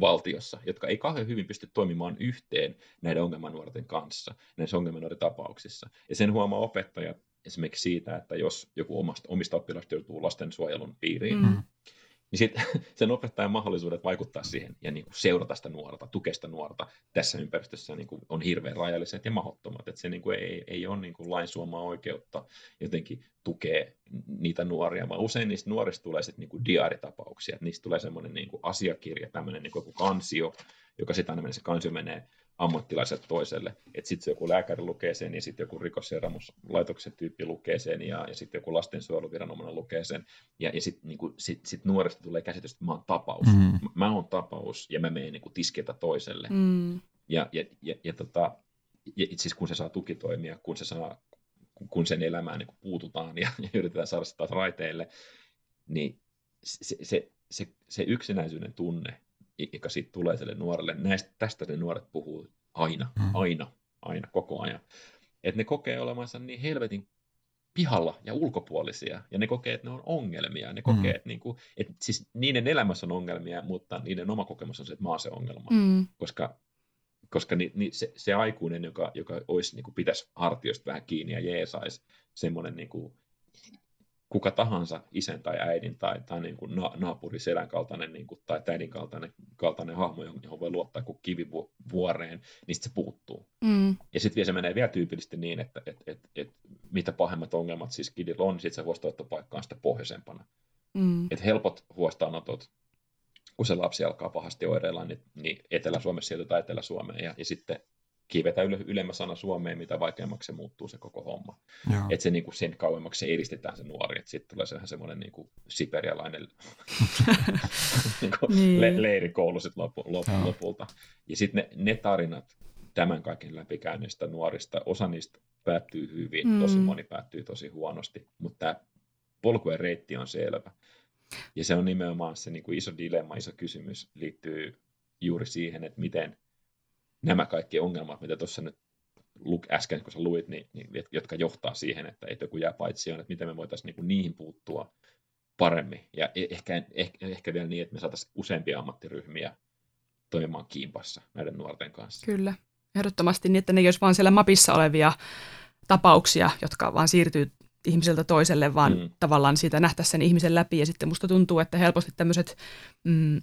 valtiossa, jotka ei kauhean hyvin pysty toimimaan yhteen näiden ongelmanuorten kanssa, näissä ongelmanuorten tapauksissa. Ja sen huomaa opettajat esimerkiksi siitä, että jos joku omasta, omista oppilaista joutuu lastensuojelun piiriin, mm. Niin sitten sen opettajan mahdollisuudet vaikuttaa siihen ja niin kuin seurata sitä nuorta, tukea sitä nuorta tässä ympäristössä niin kuin on hirveän rajalliset ja mahdottomat. Että se niin kuin ei, ei ole niin kuin lain suomaa oikeutta jotenkin tukea niitä nuoria, vaan usein niistä nuorista tulee sitten niin kuin diaaritapauksia, niistä tulee semmoinen niin asiakirja, tämmöinen niin kuin kansio, joka sitten aina menee, se kansio menee ammattilaiset toiselle. Että sitten joku lääkäri lukee sen ja sitten joku rikosseuraamuslaitoksen tyyppi lukee sen ja, ja sitten joku lastensuojeluviranomainen lukee sen. Ja, ja sitten niin sit, sit nuoresta tulee käsitys, että mä oon tapaus. Mm. Mä oon tapaus ja mä menen niin tiskiltä toiselle. Mm. Ja, ja, ja, ja, tota, ja siis kun se saa tukitoimia, kun se saa kun sen elämään niin puututaan ja, ja yritetään saada sitä taas raiteille, niin se, se, se, se yksinäisyyden tunne joka sitten tulee sille nuorelle. Näistä, tästä ne nuoret puhuu aina, mm. aina, aina, koko ajan. Että ne kokee olevansa niin helvetin pihalla ja ulkopuolisia, ja ne kokee, että ne on ongelmia, ne kokee, mm. että, niinku, että siis niiden elämässä on ongelmia, mutta niiden oma kokemus on se, että mä oon se ongelma, mm. koska, koska ni, ni, se, se aikuinen, joka, joka olisi, niin kuin pitäisi hartiosta vähän kiinni ja jeesaisi, semmoinen niin kuin, kuka tahansa isän tai äidin tai, tai niin kuin na, naapuri selän kaltainen niin kuin, tai täidin kaltainen, kaltainen hahmo, johon voi luottaa kuin kivivuoreen, niin sitten se puuttuu. Mm. Ja sitten vielä se menee vielä tyypillisesti niin, että et, et, et, mitä pahemmat ongelmat siis kidillä on, sitten se huostaanottopaikka on sitä pohjoisempana. Mm. Et helpot huostaanotot, kun se lapsi alkaa pahasti oireilla, niin, niin Etelä-Suomessa sijoitetaan Etelä-Suomeen ja, ja sitten kiivetä yle, ylemmä sana Suomeen, mitä vaikeammaksi se muuttuu se koko homma. Että se niin kuin sen kauemmaksi se eristetään se nuori, että sitten tulee sehän semmoinen niin kuin siperialainen niin kuin Niin. le, leirikoulu sit lopu, lopu, lopulta. Ja sitten ne, ne tarinat tämän kaiken läpikäynnistä nuorista, osa niistä päättyy hyvin, Mm. tosi moni päättyy tosi huonosti, mutta tämä polkujen reitti on selvä. Ja se on nimenomaan se niin kuin iso dilemma, iso kysymys liittyy juuri siihen, että miten nämä kaikki ongelmat, mitä tuossa nyt luk, äsken, kun sä luit, niin, niin, jotka johtaa siihen, että, että joku jää paitsi on, että miten me voitaisiin niin niihin puuttua paremmin. Ja e- ehkä, ehkä, ehkä vielä niin, että me saataisiin useampia ammattiryhmiä toimimaan kimpassa näiden nuorten kanssa. Kyllä, ehdottomasti niin, että ne ei olisi vaan siellä mapissa olevia tapauksia, jotka vaan siirtyy ihmiseltä toiselle, vaan Mm. tavallaan siitä nähtäisiin sen ihmisen läpi. Ja sitten musta tuntuu, että helposti tämmöiset mm,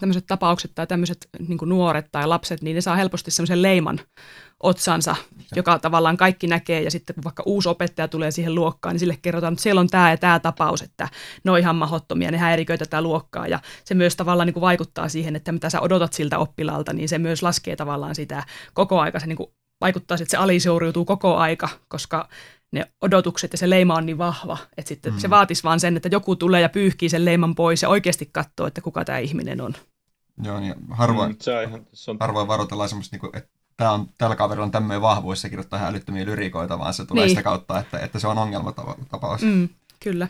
tämmöiset tapaukset tai tämmöiset niin nuoret tai lapset, niin ne saa helposti semmoisen leiman otsansa, joka tavallaan kaikki näkee. Ja sitten kun vaikka uusi opettaja tulee siihen luokkaan, niin sille kerrotaan, että siellä on tämä ja tämä tapaus, että ne on ihan mahdottomia, ne häiriköi tätä luokkaa. Ja se myös tavallaan niin kuin vaikuttaa siihen, että mitä sä odotat siltä oppilaalta, niin se myös laskee tavallaan sitä koko aika. Se niin kuin vaikuttaa, että se alisuoriutuu koko aika, koska ne odotukset ja se leima on niin vahva, että sitten mm. se vaatisi vaan sen, että joku tulee ja pyyhkii sen leiman pois ja oikeasti katsoo, että kuka tämä ihminen on. Joo, niin harvoin, Mm, se on ihan, se on, harvoin varoitellaan semmoista, niin että tää on, tällä kaverilla on tämmöinen vahvuus, se kirjoittaa ihan älyttömiä lyrikoita, vaan se tulee Niin. sitä kautta, että, että se on ongelmatapaus. Mm. Mm, kyllä.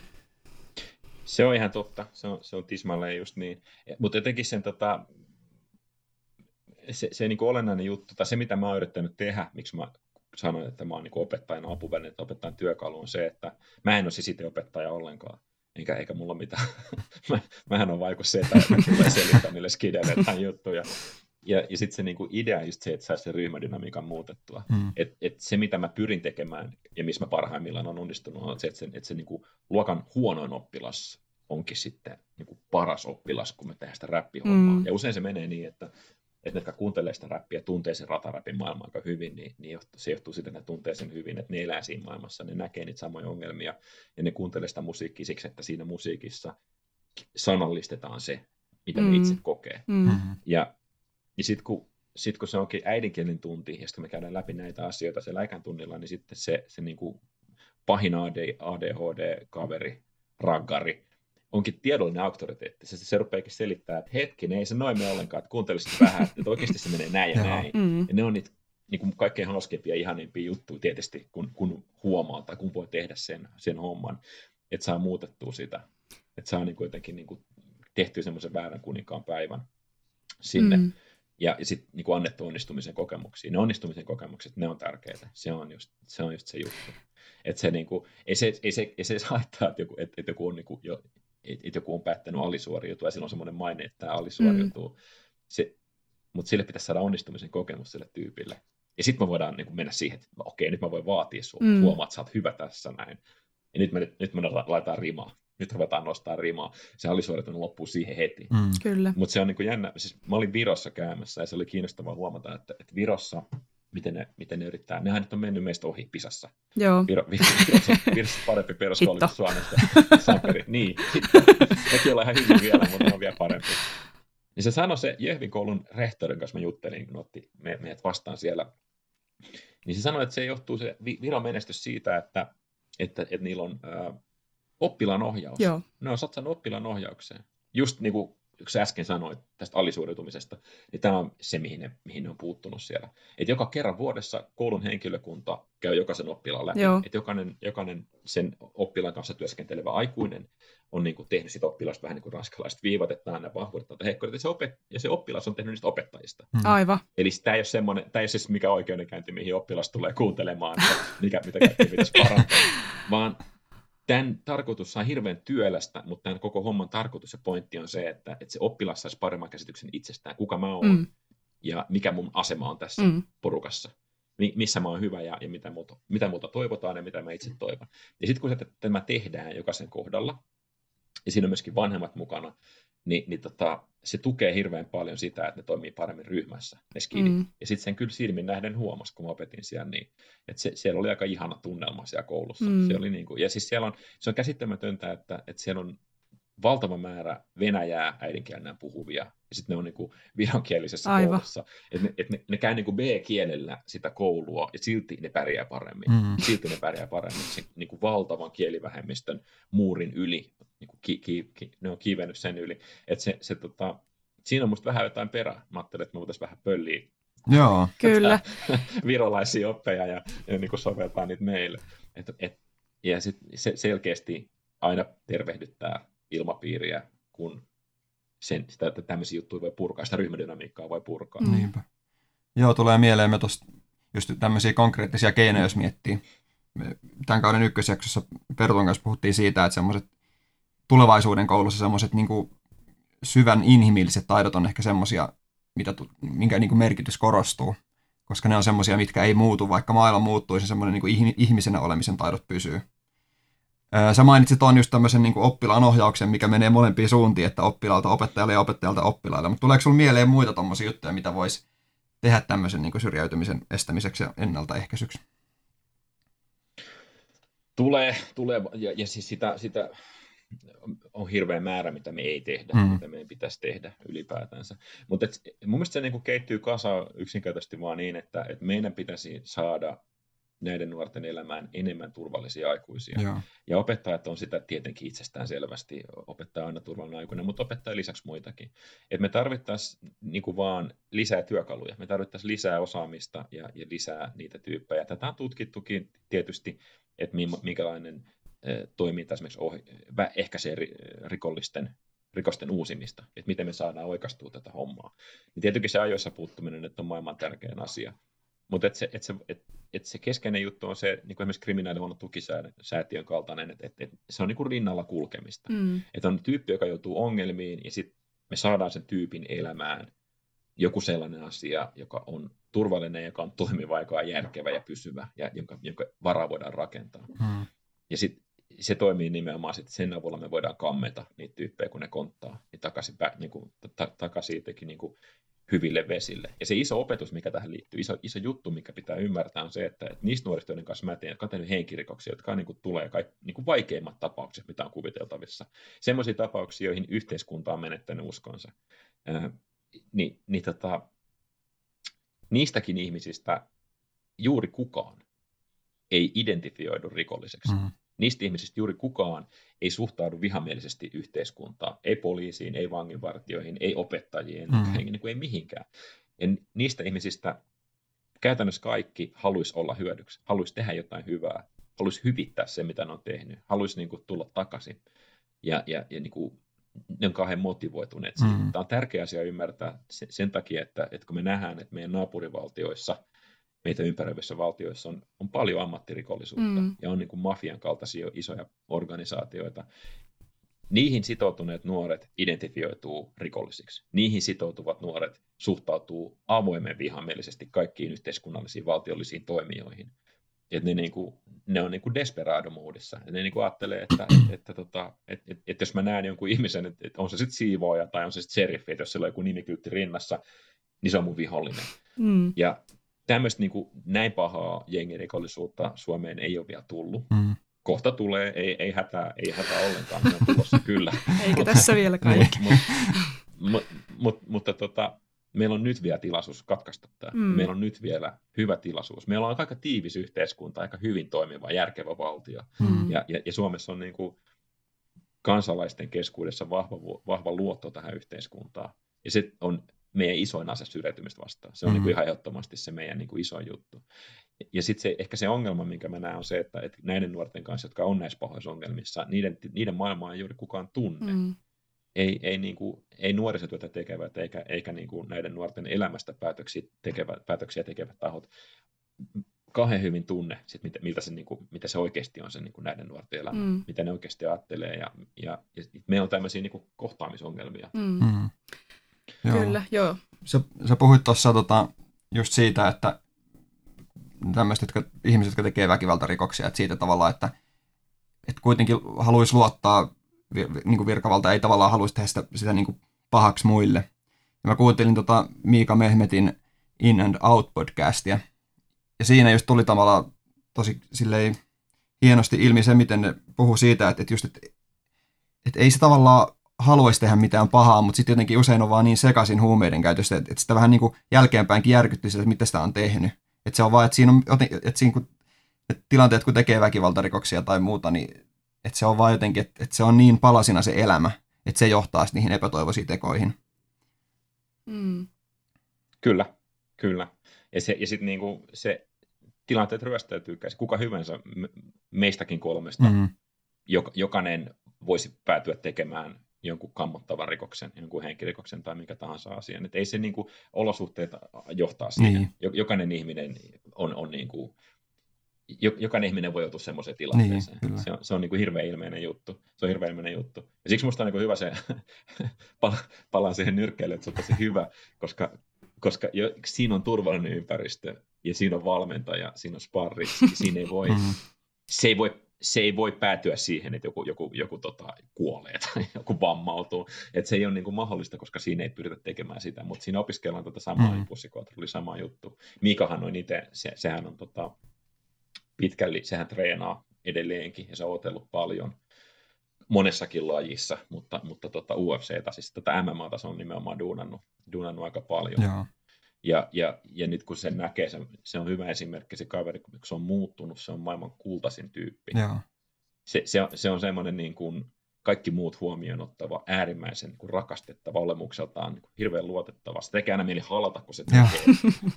Se on ihan totta, se on, se on tismalleen just niin. Mutta jotenkin sen tota, se, se niin kuin olennainen juttu, tai se mitä mä oon yrittänyt tehdä, miksi mä sanoin, että mä oon niin opettajana apuväline, että opettajan työkalu on se, että mä en ole siis itse opettaja ollenkaan. Eikä, eikä mulla mitään. mä, mähän on vaikka se, että mä tulee selittää niille skideille jotain juttuja. Ja, ja sitten se niinku idea on just se, että saisi sen ryhmädynamiikan muutettua. Mm. Et, et se, mitä mä pyrin tekemään ja missä mä parhaimmillaan on onnistunut, on se, että se, että se niinku luokan huonoin oppilas onkin sitten niinku paras oppilas, kun me tehdään sitä räppihommaa. Mm. Ja usein se menee niin, että, että ne, jotka kuuntelee sitä räppiä, tuntee sen rataräpin maailman aika hyvin, niin, niin se johtuu siitä, että ne tuntee sen hyvin, että ne elää siinä maailmassa, ne näkee niitä samoja ongelmia, ja ne kuuntelee sitä musiikkia siksi, että siinä musiikissa sanallistetaan se, mitä mm. ne itse kokee. Mm. Mm-hmm. Ja, ja sitten kun, sit kun se onkin äidinkielen tunti, ja sitten me käydään läpi näitä asioita siellä äikän tunnilla, niin sitten se, se niin kuin pahin AD, ADHD-kaveri, raggari, onkin tiedollinen auktoriteetti. Se, se rupeakin selittää, että hetkinen, ei se noin mene ollenkaan, että kuuntelisit vähän, että oikeasti se menee näin ja näin. Mm. Ja ne on niitä niin kuin kaikkein hauskeimpia ja ihanimpia juttuja tietysti, kun, kun huomaa tai kun voi tehdä sen, sen homman, että saa muutettua sitä. Että saa niin kuin jotenkin niin kuin tehtyä semmoisen väärän kuninkaan päivän sinne. Mm. Ja, ja sitten niin annettu onnistumisen kokemuksia. Ne onnistumisen kokemukset, ne on tärkeitä. Se on just se, on just se juttu. Että se, niin kuin, ei, se, ei, se, ei se haittaa, että joku, että, että joku on niin kuin jo, että että joku on päättänyt alisuoriutua ja sillä on semmoinen maine, että tämä alisuoriutuu. Mm. Se, mutta sille pitäisi saada onnistumisen kokemus sille tyypille. Ja sitten me voidaan niin kuin mennä siihen, että okei, nyt mä voin vaatia sinua, Mm. huomaat, että sä oot hyvä tässä näin. Ja nyt me, nyt me laitetaan rimaa. Nyt ruvetaan nostaa rimaa. Se alisuoriutuminen loppuu siihen heti. Mm. Kyllä. Mutta se on niin kuin jännä. Siis mä olin Virossa käymässä ja se oli kiinnostavaa huomata, että, että Virossa, miten ne, miten ne yrittää, nehän nyt on mennyt meistä ohi Pisassa. Joo. Viro, Virossa, Virossa on parempi peruskoulu kuin Suomesta. Samperi. Niin. Nekin ollaan ihan hyvin vielä, mutta ne on vielä parempi. Niin se sanoi se Jehvin koulun rehtorin kanssa, mä juttelin, kun otti me, meidät vastaan siellä. Niin se sanoi, että se johtuu se Vi- Viron menestys siitä, että, että, että niillä on ää, oppilaan ohjaus. Joo. Ne on satsannut oppilaan ohjaukseen. Just niin kuin kun sä äsken sanoit tästä alisuoriutumisesta, niin tämä on se, mihin ne, mihin ne on puuttunut siellä. Että joka kerran vuodessa koulun henkilökunta käy jokaisen oppilaan läpi. Joo. Että jokainen, jokainen sen oppilaan kanssa työskentelevä aikuinen on niin kuin tehnyt sitä oppilasta vähän niin kuin ranskalaiset viivat, että nämä on ne vahvuudet tai heikkoudet, ja se, opet, ja se oppilas on tehnyt niistä opettajista. Mm. Aivan. Eli tämä ei ole semmoinen, tämä ei ole siis mikä oikeudenkäynti, mihin oppilas tulee kuuntelemaan, mikä, mitä kaikkea pitäisi parantaa, vaan tämän tarkoitus on hirveän työlästä, mutta tämän koko homman tarkoitus ja pointti on se, että, että se oppilas saisi paremman käsityksen itsestään, kuka mä oon Mm. ja mikä mun asema on tässä Mm. porukassa. missä mä oon hyvä ja, ja mitä, muuta, mitä muuta toivotaan ja mitä mä itse toivon. Ja sitten kun se, tämä tehdään jokaisen kohdalla, ja siinä on myöskin vanhemmat mukana, niin, niin tota, se tukee hirveän paljon sitä, että ne toimii paremmin ryhmässä, ne skidit. Mm. Ja sitten sen kyllä silmin nähden huomasi, kun mä opetin siellä, niin, että se, siellä oli aika ihana tunnelma siellä koulussa. Mm. Se oli niin kuin, ja siis siellä on, se on käsittämätöntä, että, että siellä on valtava määrä venäjää äidinkielenä puhuvia, ja sitten ne on niin vironkielisessä Aivan. koulussa. Et ne, et ne, ne käy niin B-kielellä sitä koulua, ja silti ne pärjää paremmin. Mm. Silti ne pärjää paremmin se niin kuin valtavan kielivähemmistön muurin yli. Niin kuin ki, ki, ki, ne on kivennyt sen yli. Et se, se, tota, siinä on musta vähän jotain perää. Mä ajattelin, että me voitaisiin vähän pölliä Joo. Kyllä. virolaisia oppeja ja, ja niin kuin soveltaa niitä meille. Et, et, ja sit se selkeästi aina tervehdyttää ilmapiiriä, kun sen, sitä, että tämmöisiä juttuja voi purkaa, sitä ryhmädynamiikkaa voi purkaa. Mm. Niinpä. Joo, tulee mieleen me tuosta just tämmöisiä konkreettisia keinoja, jos miettii. Me tämän kauden ykkösjaksossa Pertun kanssa puhuttiin siitä, että semmoiset tulevaisuuden koulussa semmoiset niin syvän inhimilliset taidot on ehkä semmoisia, mitä, minkä niin kuin merkitys korostuu, koska ne on semmoisia, mitkä ei muutu, vaikka maailma muuttuisi, semmoinen niin ihmisenä olemisen taidot pysyy. Sä mainitsit on just tämmöisen niin oppilaan ohjauksen, mikä menee molempiin suuntiin, että oppilaalta opettajalle ja opettajalta oppilaille. Mutta tuleeko sinulla mieleen muita tuommoisia juttuja, mitä voisi tehdä tämmöisen niin syrjäytymisen estämiseksi ja ennaltaehkäisyksi? Tulee, tulee ja, ja siis sitä, sitä on hirveä määrä, mitä me ei tehdä, mm. mitä meidän pitäisi tehdä ylipäätänsä. Mutta mun mielestä se niin keittyy kasa yksinkertaisesti vaan niin, että, että meidän pitäisi saada näiden nuorten elämään enemmän turvallisia aikuisia. Joo. Ja opettajat on sitä tietenkin itsestään selvästi, opettaa aina turvallinen aikuinen, mutta opettaa lisäksi muitakin. Et me tarvittaisiin niin vaan lisää työkaluja, me tarvittaisiin lisää osaamista ja, ja lisää niitä tyyppejä. Tätä on tutkittukin tietysti, että minkälainen toiminta esimerkiksi ohi, ehkäisee rikollisten rikosten uusimista, että miten me saadaan oikastua tätä hommaa. Niin tietenkin se ajoissa puuttuminen että on maailman tärkein asia. Mutta et se, et se, et, et se keskeinen juttu on se, niin kuin esimerkiksi kriminaalihuollon tukisäätiön kaltainen, että et, et se on niin kuin rinnalla kulkemista. Mm. Että on tyyppi, joka joutuu ongelmiin, ja sitten me saadaan sen tyypin elämään joku sellainen asia, joka on turvallinen, joka on toimiva, joka on järkevä ja pysyvä, ja jonka, jonka varaa voidaan rakentaa. Mm. Ja sitten se toimii nimenomaan sit sen avulla me voidaan kammeta niitä tyyppejä, kun ne konttaa, niin takaisin, niin kuin, ta, takaisin niin kuin hyville vesille. Ja se iso opetus, mikä tähän liittyy, iso, iso juttu, mikä pitää ymmärtää, on se, että, että niistä nuorista, joiden kanssa mä teen, katselin henkirikoksia, jotka niin kuin, tulee kaik, niin kuin vaikeimmat tapaukset, mitä on kuviteltavissa. Sellaisia tapauksia, joihin yhteiskunta on menettänyt uskonsa. Ää, niin, niin tota, niistäkin ihmisistä juuri kukaan ei identifioidu rikolliseksi. Mm niistä ihmisistä juuri kukaan ei suhtaudu vihamielisesti yhteiskuntaan, ei poliisiin, ei vanginvartioihin, ei opettajiin, mm. ei, niin kuin ei mihinkään. Ja niistä ihmisistä käytännössä kaikki haluaisi olla hyödyksi, haluaisi tehdä jotain hyvää, haluaisi hyvittää se, mitä ne on tehnyt, haluaisi niin kuin, tulla takaisin. Ja, ja, ja niin kuin, ne on kauhean motivoituneet Mm. Tämä on tärkeä asia ymmärtää sen, sen takia, että, että kun me nähdään, että meidän naapurivaltioissa – meitä ympäröivissä valtioissa on, on paljon ammattirikollisuutta mm. ja on niin kuin mafian kaltaisia isoja organisaatioita. Niihin sitoutuneet nuoret identifioituu rikollisiksi. Niihin sitoutuvat nuoret suhtautuu avoimen vihamielisesti kaikkiin yhteiskunnallisiin valtiollisiin toimijoihin. Et ne, niin kuin, ne on niin kuin desperado-moodissa. ne niin kuin ajattelee, että, että, että, tota, että, että, että jos mä näen jonkun ihmisen, että, että on se sitten siivooja tai on se sitten seriffi, että jos sillä on joku nimikyltti rinnassa, niin se on mun vihollinen. Mm. Ja tämmöistä niin kuin, näin pahaa jengirikollisuutta Suomeen ei ole vielä tullut. Mm. Kohta tulee, ei, ei, hätää, ei hätää ollenkaan, ne on tulossa kyllä. Eikä tässä vielä kaikki. Mut, mut, mut, mutta tota, meillä on nyt vielä tilaisuus katkaista tämä. Mm. Meillä on nyt vielä hyvä tilaisuus. Meillä on aika tiivis yhteiskunta, aika hyvin toimiva, järkevä valtio. Mm. Ja, ja, ja Suomessa on niin kuin kansalaisten keskuudessa vahva, vahva luotto tähän yhteiskuntaan. Ja se on meidän isoin ase syrjäytymistä vastaan. Se on mm-hmm. niin kuin ihan ehdottomasti se meidän niin kuin isoin juttu. Ja sitten se, ehkä se ongelma, minkä mä näen, on se, että, että näiden nuorten kanssa, jotka on näissä pahoissa ongelmissa, niiden, niiden maailmaa ei juuri kukaan tunne. Mm. Ei, ei, niin kuin, ei nuorisotyötä tekevät eikä, eikä niin kuin näiden nuorten elämästä päätöksiä tekevät, päätöksiä tekevät tahot kauhean hyvin tunne, sit mitä, miltä se, niin kuin, mitä se oikeasti on se niin kuin näiden nuorten elämä, mm. mitä ne oikeasti ajattelee. Ja, ja, ja meillä on tämmöisiä niin kuin kohtaamisongelmia. Mm. Mm. Joo. Kyllä, joo. Sä, sä puhuit tuossa tota, just siitä, että tämmöiset jotka, ihmiset, jotka tekee väkivaltarikoksia, että siitä tavallaan, että, että kuitenkin haluaisi luottaa, niin kuin virkavalta ei tavallaan haluaisi tehdä sitä, sitä niin kuin pahaksi muille. Ja mä kuuntelin tota Miika Mehmetin In and Out podcastia, ja siinä just tuli tavallaan tosi silleen hienosti ilmi se, miten ne puhuu siitä, että, että just, että, että ei se tavallaan haluaisi tehdä mitään pahaa, mutta sitten jotenkin usein on vaan niin sekaisin huumeiden käytöstä, että, että sitä vähän niin kuin jälkeenpäinkin järkytti sitä, että mitä sitä on tehnyt. Että se on vaan, että siinä on, että siinä kun, että tilanteet, kun tekee väkivaltarikoksia tai muuta, niin että se on vaan jotenkin, että, että se on niin palasina se elämä, että se johtaa niihin epätoivoisiin tekoihin. Mm. Kyllä, kyllä. Ja, se, ja sitten niinku se tilanteet ryöstäytyy käsi. Kuka hyvänsä meistäkin kolmesta, mm-hmm. jokainen voisi päätyä tekemään jonkun kammottavan rikoksen, jonkun henkirikoksen tai mikä tahansa asian. Et ei se niin kuin, olosuhteet johtaa siihen. Niin. Jokainen ihminen on, on niin kuin, jokainen ihminen voi joutua semmoiseen tilanteeseen. Niin, se on, se on niin kuin hirveän ilmeinen juttu. Se on hirveän ilmeinen juttu. Ja siksi musta on niin kuin hyvä se, palaan siihen nyrkkeilyyn, että se on tosi hyvä, koska, koska jo, siinä on turvallinen ympäristö ja siinä on valmentaja, siinä on sparri, siinä ei voi, mm-hmm. se ei voi se ei voi päätyä siihen, että joku, joku, joku tota, kuolee tai joku vammautuu. Että se ei ole niin kuin mahdollista, koska siinä ei pyritä tekemään sitä, mutta siinä opiskellaan tätä samaa mm. impulssikontrolli, sama juttu. Miikahan on itse, se, sehän on tota, pitkälli, sehän treenaa edelleenkin ja se on otellut paljon monessakin lajissa, mutta, mutta tota UFCtä, siis tätä MMA-ta se on nimenomaan duunannut, duunannut aika paljon. Joo. Ja, ja, ja nyt kun sen näkee, se, se on hyvä esimerkki, se kaveri, kun se on muuttunut, se on maailman kultaisin tyyppi. Joo. Se, se, on, se on semmoinen niin kuin kaikki muut huomioon ottava, äärimmäisen niin kuin rakastettava olemukseltaan, niin kuin hirveän luotettava. Se tekee aina mieli halata, kun se tekee.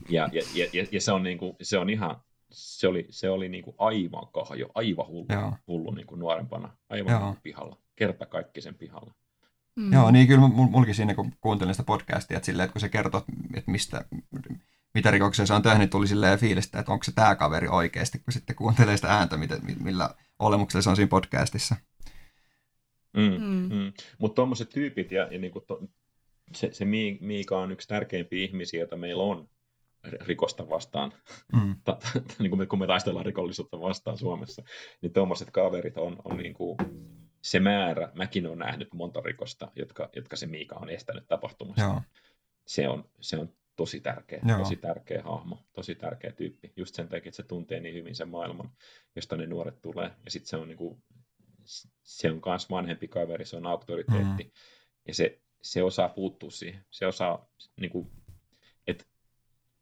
Ja, ja, ja, ja, ja se, on niin kuin, se on ihan, se oli, se oli niin kuin aivan kahjo, aivan hullu, Joo. hullu niin kuin nuorempana, aivan Joo. pihalla, kerta kaikki sen pihalla. Mm. Joo, niin kyllä mulkin siinä, kun kuuntelin sitä podcastia, että, silleen, että kun se kertoo, että mistä, mitä rikoksia se on tehnyt, niin tuli silleen fiilistä, että onko se tämä kaveri oikeasti, kun sitten kuuntelee sitä ääntä, millä olemuksella se on siinä podcastissa. Mm, mm. Mm. Mutta tuommoiset tyypit, ja, ja niinku to, se, se Miika on yksi tärkeimpiä ihmisiä, joita meillä on rikosta vastaan, mm. ta, ta, niin kuin me, kun me taistellaan rikollisuutta vastaan Suomessa, niin tuommoiset kaverit on, on niin kuin, se määrä, mäkin olen nähnyt monta rikosta, jotka, jotka se Miika on estänyt tapahtumasta. Joo. Se, on, se on tosi tärkeä, Joo. tosi tärkeä hahmo, tosi tärkeä tyyppi. Just sen takia, että se tuntee niin hyvin sen maailman, josta ne nuoret tulee. Ja sitten se on niinku, se on myös vanhempi kaveri, se on auktoriteetti. Mm. Ja se, se osaa puuttua siihen. Se osaa, niinku, että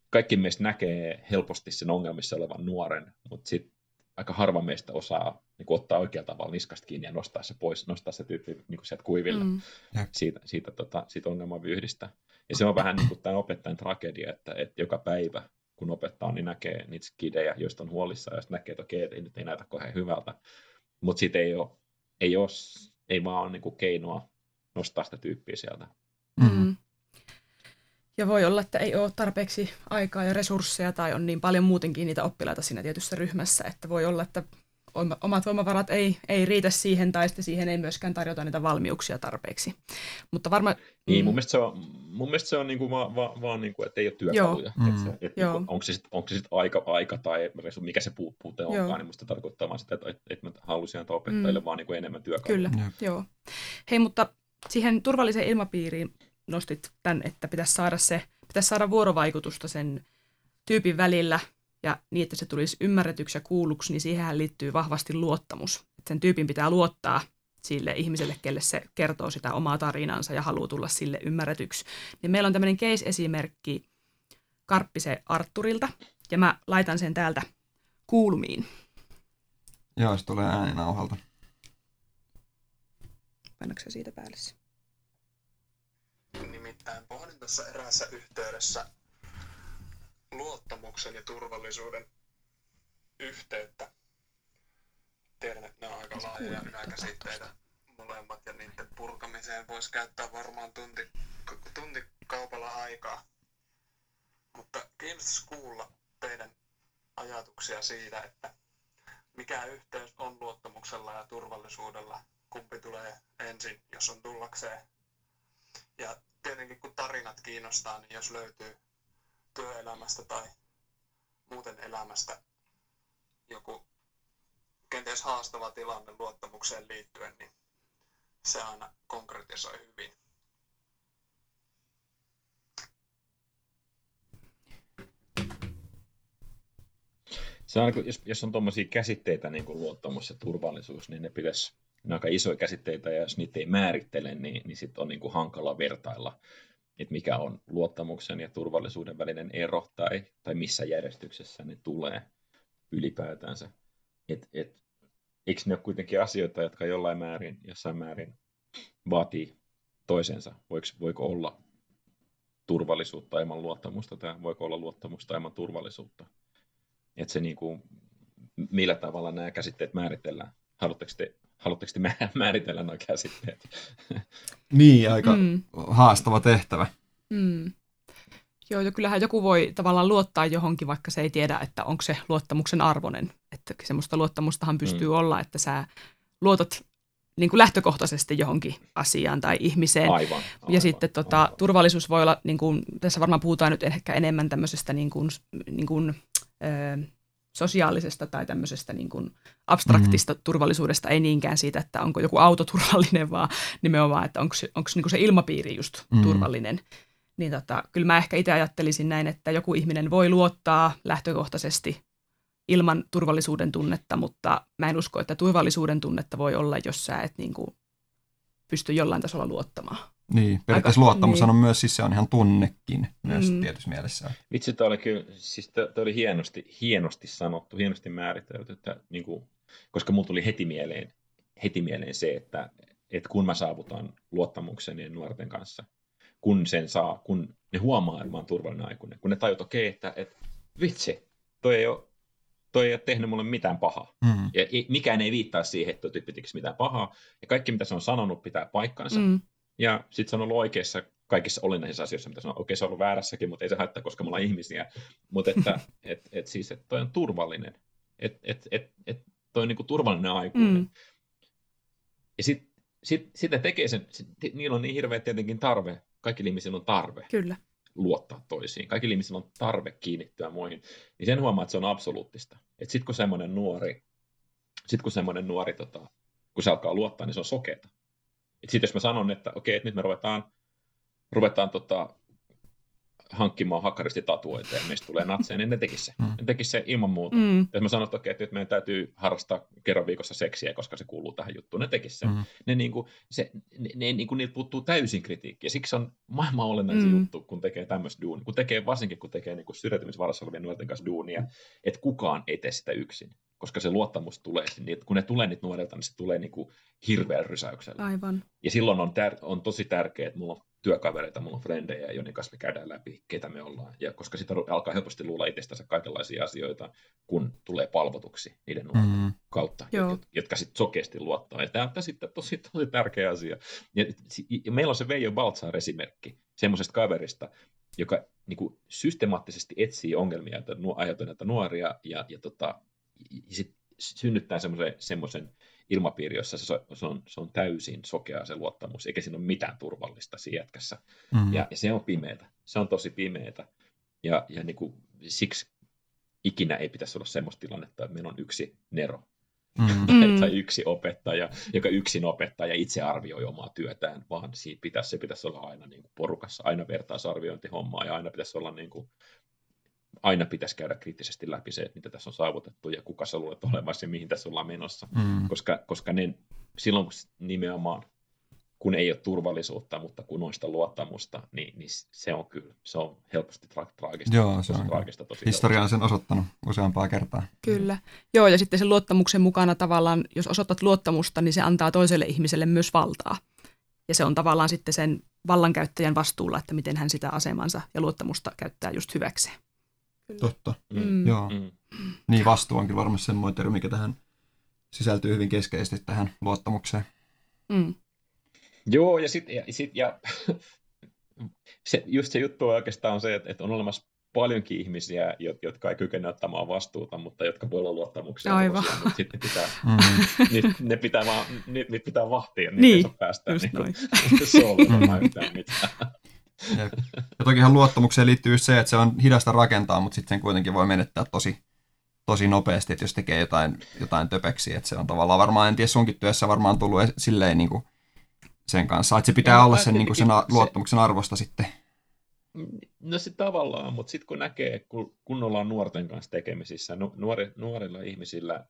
kaikki meistä näkee helposti sen ongelmissa olevan nuoren, mutta sitten aika harva meistä osaa niin kuin ottaa oikealla tavalla niskasta kiinni ja nostaa se pois, nostaa se tyyppi niin kuin sieltä kuiville mm. siitä, siitä, tota, siitä ongelmavyyhdistä. Ja se on vähän niin kuin tämän opettajan tragedia, että, että joka päivä kun opettaa, niin näkee niitä skidejä, joista on huolissa ja näkee, että okei, ei, nyt ei näytä kauhean hyvältä. Mutta sitten ei ole, ei, ole, ei vaan ole niin kuin keinoa nostaa sitä tyyppiä sieltä. Mm. Ja voi olla, että ei ole tarpeeksi aikaa ja resursseja tai on niin paljon muutenkin niitä oppilaita siinä tietyssä ryhmässä, että voi olla, että omat voimavarat ei, ei riitä siihen tai sitten siihen ei myöskään tarjota niitä valmiuksia tarpeeksi. Mutta varmaan... Niin, mun mm. mielestä se on, mun mielestä se on niinku vaan, vaan, vaan niinku, että ei ole työkaluja. Joo. Mm. Et, et, Joo. Onko se sitten sit aika, aika tai mikä se puu, puute onkaan, Joo. niin musta tarkoittaa vaan sitä, että, että, että mä halusin antaa opettajille mm. vaan niinku enemmän työkaluja. Kyllä, Joo. Hei, mutta siihen turvalliseen ilmapiiriin nostit tämän, että pitäisi saada se pitäisi saada vuorovaikutusta sen tyypin välillä ja niin, että se tulisi ymmärretyksi ja kuulluksi, niin siihen liittyy vahvasti luottamus. Että sen tyypin pitää luottaa sille ihmiselle, kelle se kertoo sitä omaa tarinansa ja haluaa tulla sille ymmärretyksi. Niin meillä on tämmöinen case-esimerkki Karppisen Arturilta, ja mä laitan sen täältä kuulumiin. Joo, se tulee ääninauhalta. Painatko siitä päälle? Nimittäin pohdin tässä eräässä yhteydessä luottamuksen ja turvallisuuden yhteyttä. Tiedän, että ne on aika laajoja yläkäsitteitä molemmat ja niiden purkamiseen voisi käyttää varmaan tunti, tunti kaupalla aikaa. Mutta kiinnostaisi kuulla teidän ajatuksia siitä, että mikä yhteys on luottamuksella ja turvallisuudella, kumpi tulee ensin, jos on tullakseen. Ja tietenkin kun tarinat kiinnostaa, niin jos löytyy työelämästä tai muuten elämästä joku kenties haastava tilanne luottamukseen liittyen, niin se aina konkretisoi hyvin. Se on, jos, jos on tuommoisia käsitteitä niin kuin luottamus ja turvallisuus, niin ne pitäisi, ne aika isoja käsitteitä, ja jos niitä ei määrittele, niin, niin sitten on niin kuin hankala vertailla, että mikä on luottamuksen ja turvallisuuden välinen ero, tai, tai missä järjestyksessä ne tulee ylipäätänsä. Et, et, eikö ne ole kuitenkin asioita, jotka jollain määrin, jossain määrin vaatii toisensa? Voiko, voiko olla turvallisuutta ilman luottamusta, tai voiko olla luottamusta ilman turvallisuutta? Että se niin kuin, millä tavalla nämä käsitteet määritellään. Haluatteko te, haluatteko te määritellä nämä käsitteet? Niin, aika mm. haastava tehtävä. Mm. Joo, ja kyllähän joku voi tavallaan luottaa johonkin, vaikka se ei tiedä, että onko se luottamuksen arvoinen. Että semmoista luottamustahan pystyy mm. olla, että sä luotat niin kuin lähtökohtaisesti johonkin asiaan tai ihmiseen. Aivan, aivan, ja sitten tota, aivan. turvallisuus voi olla, niin kuin, tässä varmaan puhutaan nyt ehkä enemmän tämmöisestä niin kuin, niin kuin, ö, sosiaalisesta tai tämmöisestä niin kuin abstraktista mm. turvallisuudesta, ei niinkään siitä, että onko joku auto turvallinen, vaan nimenomaan, että onko, onko niin kuin se ilmapiiri just mm. turvallinen. Niin tota, kyllä mä ehkä itse ajattelisin näin, että joku ihminen voi luottaa lähtökohtaisesti ilman turvallisuuden tunnetta, mutta mä en usko, että turvallisuuden tunnetta voi olla, jos sä et niin kuin pysty jollain tasolla luottamaan. Niin, periaatteessa luottamus niin. on myös, siis se on ihan tunnekin myös mm. tietyssä mielessä. Vitsi, tämä oli kyllä, siis tämä oli hienosti, hienosti sanottu, hienosti määritelty, että niin kuin, koska mulla tuli heti mieleen, heti mieleen se, että, että kun mä saavutan luottamuksen niin nuorten kanssa, kun sen saa, kun ne huomaa, että mä oon turvallinen aikuinen, kun ne tajut, okei, okay, että, että vitsi, toi ei ole toi ei ole tehnyt mulle mitään pahaa. Mm. Ja mikään ei viittaa siihen, että toi tyyppi mitään pahaa. Ja kaikki, mitä se on sanonut, pitää paikkansa. Mm. Ja sitten se on ollut oikeassa kaikissa olennaisissa asioissa, mitä sanoo. Okei, se on ollut väärässäkin, mutta ei se haittaa, koska me ollaan ihmisiä. Mutta että et, et siis, että toi on turvallinen. Että et, et, et toi on niinku turvallinen aikuinen. Mm. Ja sitten sit, sitä tekee sen, sit, niillä on niin hirveä tietenkin tarve, kaikki ihmisillä on tarve. Kyllä luottaa toisiin. Kaikilla ihmisillä on tarve kiinnittyä muihin. Niin sen huomaa, että se on absoluuttista. Että sitten kun semmoinen nuori, sit kun semmoinen nuori, tota, kun se alkaa luottaa, niin se on sokeeta. Sitten jos mä sanon, että okei, että nyt me ruvetaan, ruvetaan tota, hankkimaan hakkaristi tatuoita ja meistä tulee natseja, niin ne tekisi se. Mm. Ne tekisi se ilman muuta. Mm. Jos mä sanon, että okei, että nyt meidän täytyy harrastaa kerran viikossa seksiä, koska se kuuluu tähän juttuun, ne tekisi se. Mm. Ne, niin kuin, se, ne, ne niin kuin, niiltä puuttuu täysin kritiikki. Ja siksi on maailman olennaisin mm. juttu, kun tekee tämmöistä duunia. Kun tekee, varsinkin kun tekee niin syrjäytymisvarassa olevien nuorten kanssa duunia, että kukaan ei tee sitä yksin. Koska se luottamus tulee, niin kun ne tulee niitä nuorilta, niin se tulee niin kuin hirveän rysäyksellä. Aivan. Ja silloin on, tär- on tosi tärkeää, että mulla on työkavereita, mulla on frendejä, joiden kanssa me käydään läpi, ketä me ollaan. Ja koska sitä alkaa helposti luulla itsestänsä kaikenlaisia asioita, kun tulee palvotuksi niiden nuorten mm. kautta, Joo. jotka sitten sokeasti luottaa. Ja tämä on sitten tosi, tosi tärkeä asia. Ja, ja meillä on se Veijo Baltzar-esimerkki semmoisesta kaverista, joka niin kuin, systemaattisesti etsii ongelmia ajatuneita nuoria ja, ja, tota, sit synnyttää semmoisen ilmapiiri, jossa se, se, on, se on täysin sokea se luottamus, eikä siinä ole mitään turvallista siinä jätkässä. Mm. Ja, ja se on pimeätä. Se on tosi pimeätä. Ja, ja niin kuin, siksi ikinä ei pitäisi olla semmoista tilannetta, että meillä on yksi Nero, mm. tai yksi opettaja, joka yksin opettaa ja itse arvioi omaa työtään, vaan siitä pitäisi, se pitäisi olla aina niin kuin porukassa, aina vertaisarviointihommaa ja aina pitäisi olla niin kuin aina pitäisi käydä kriittisesti läpi se, mitä tässä on saavutettu ja kuka sä luulet olemassa ja mihin tässä ollaan menossa. Mm. Koska, koska ne, silloin kun nimenomaan, kun ei ole turvallisuutta, mutta kun on sitä luottamusta, niin, niin se on kyllä, se on helposti tra- traagista. Joo, se on traagista, tosi Historia on sen osoittanut useampaa kertaa. Kyllä. Joo, ja sitten sen luottamuksen mukana tavallaan, jos osoitat luottamusta, niin se antaa toiselle ihmiselle myös valtaa. Ja se on tavallaan sitten sen vallankäyttäjän vastuulla, että miten hän sitä asemansa ja luottamusta käyttää just hyväkseen. Kyllä. Totta, mm. joo. Mm. Niin vastuu on kyllä varmasti semmoinen termi, mikä tähän sisältyy hyvin keskeisesti tähän luottamukseen. Mm. Joo, ja sitten ja, sit, ja se, just se juttu oikeastaan on se, että, että on olemassa paljonkin ihmisiä, jotka ei kykene ottamaan vastuuta, mutta jotka voi olla luottamuksia. Aivan. Mutta sitten pitää, mm. niitä, ne pitää, vaan, niitä, niitä pitää vahtia, niin, niin ei saa päästä just niin, noin. solvamaan yhtään mitään. Ja tokihan luottamukseen liittyy just se, että se on hidasta rakentaa, mutta sitten sen kuitenkin voi menettää tosi, tosi nopeasti, että jos tekee jotain, jotain töpeksiä, että se on tavallaan varmaan, en tiedä sunkin työssä varmaan tullut e- silleen niin kuin sen kanssa, että se pitää No, olla sen, niin kuin sen luottamuksen arvosta sitten. No sitten tavallaan, mutta sitten kun näkee, kun, kun ollaan nuorten kanssa tekemisissä, nu, nuori, nuorilla ihmisillä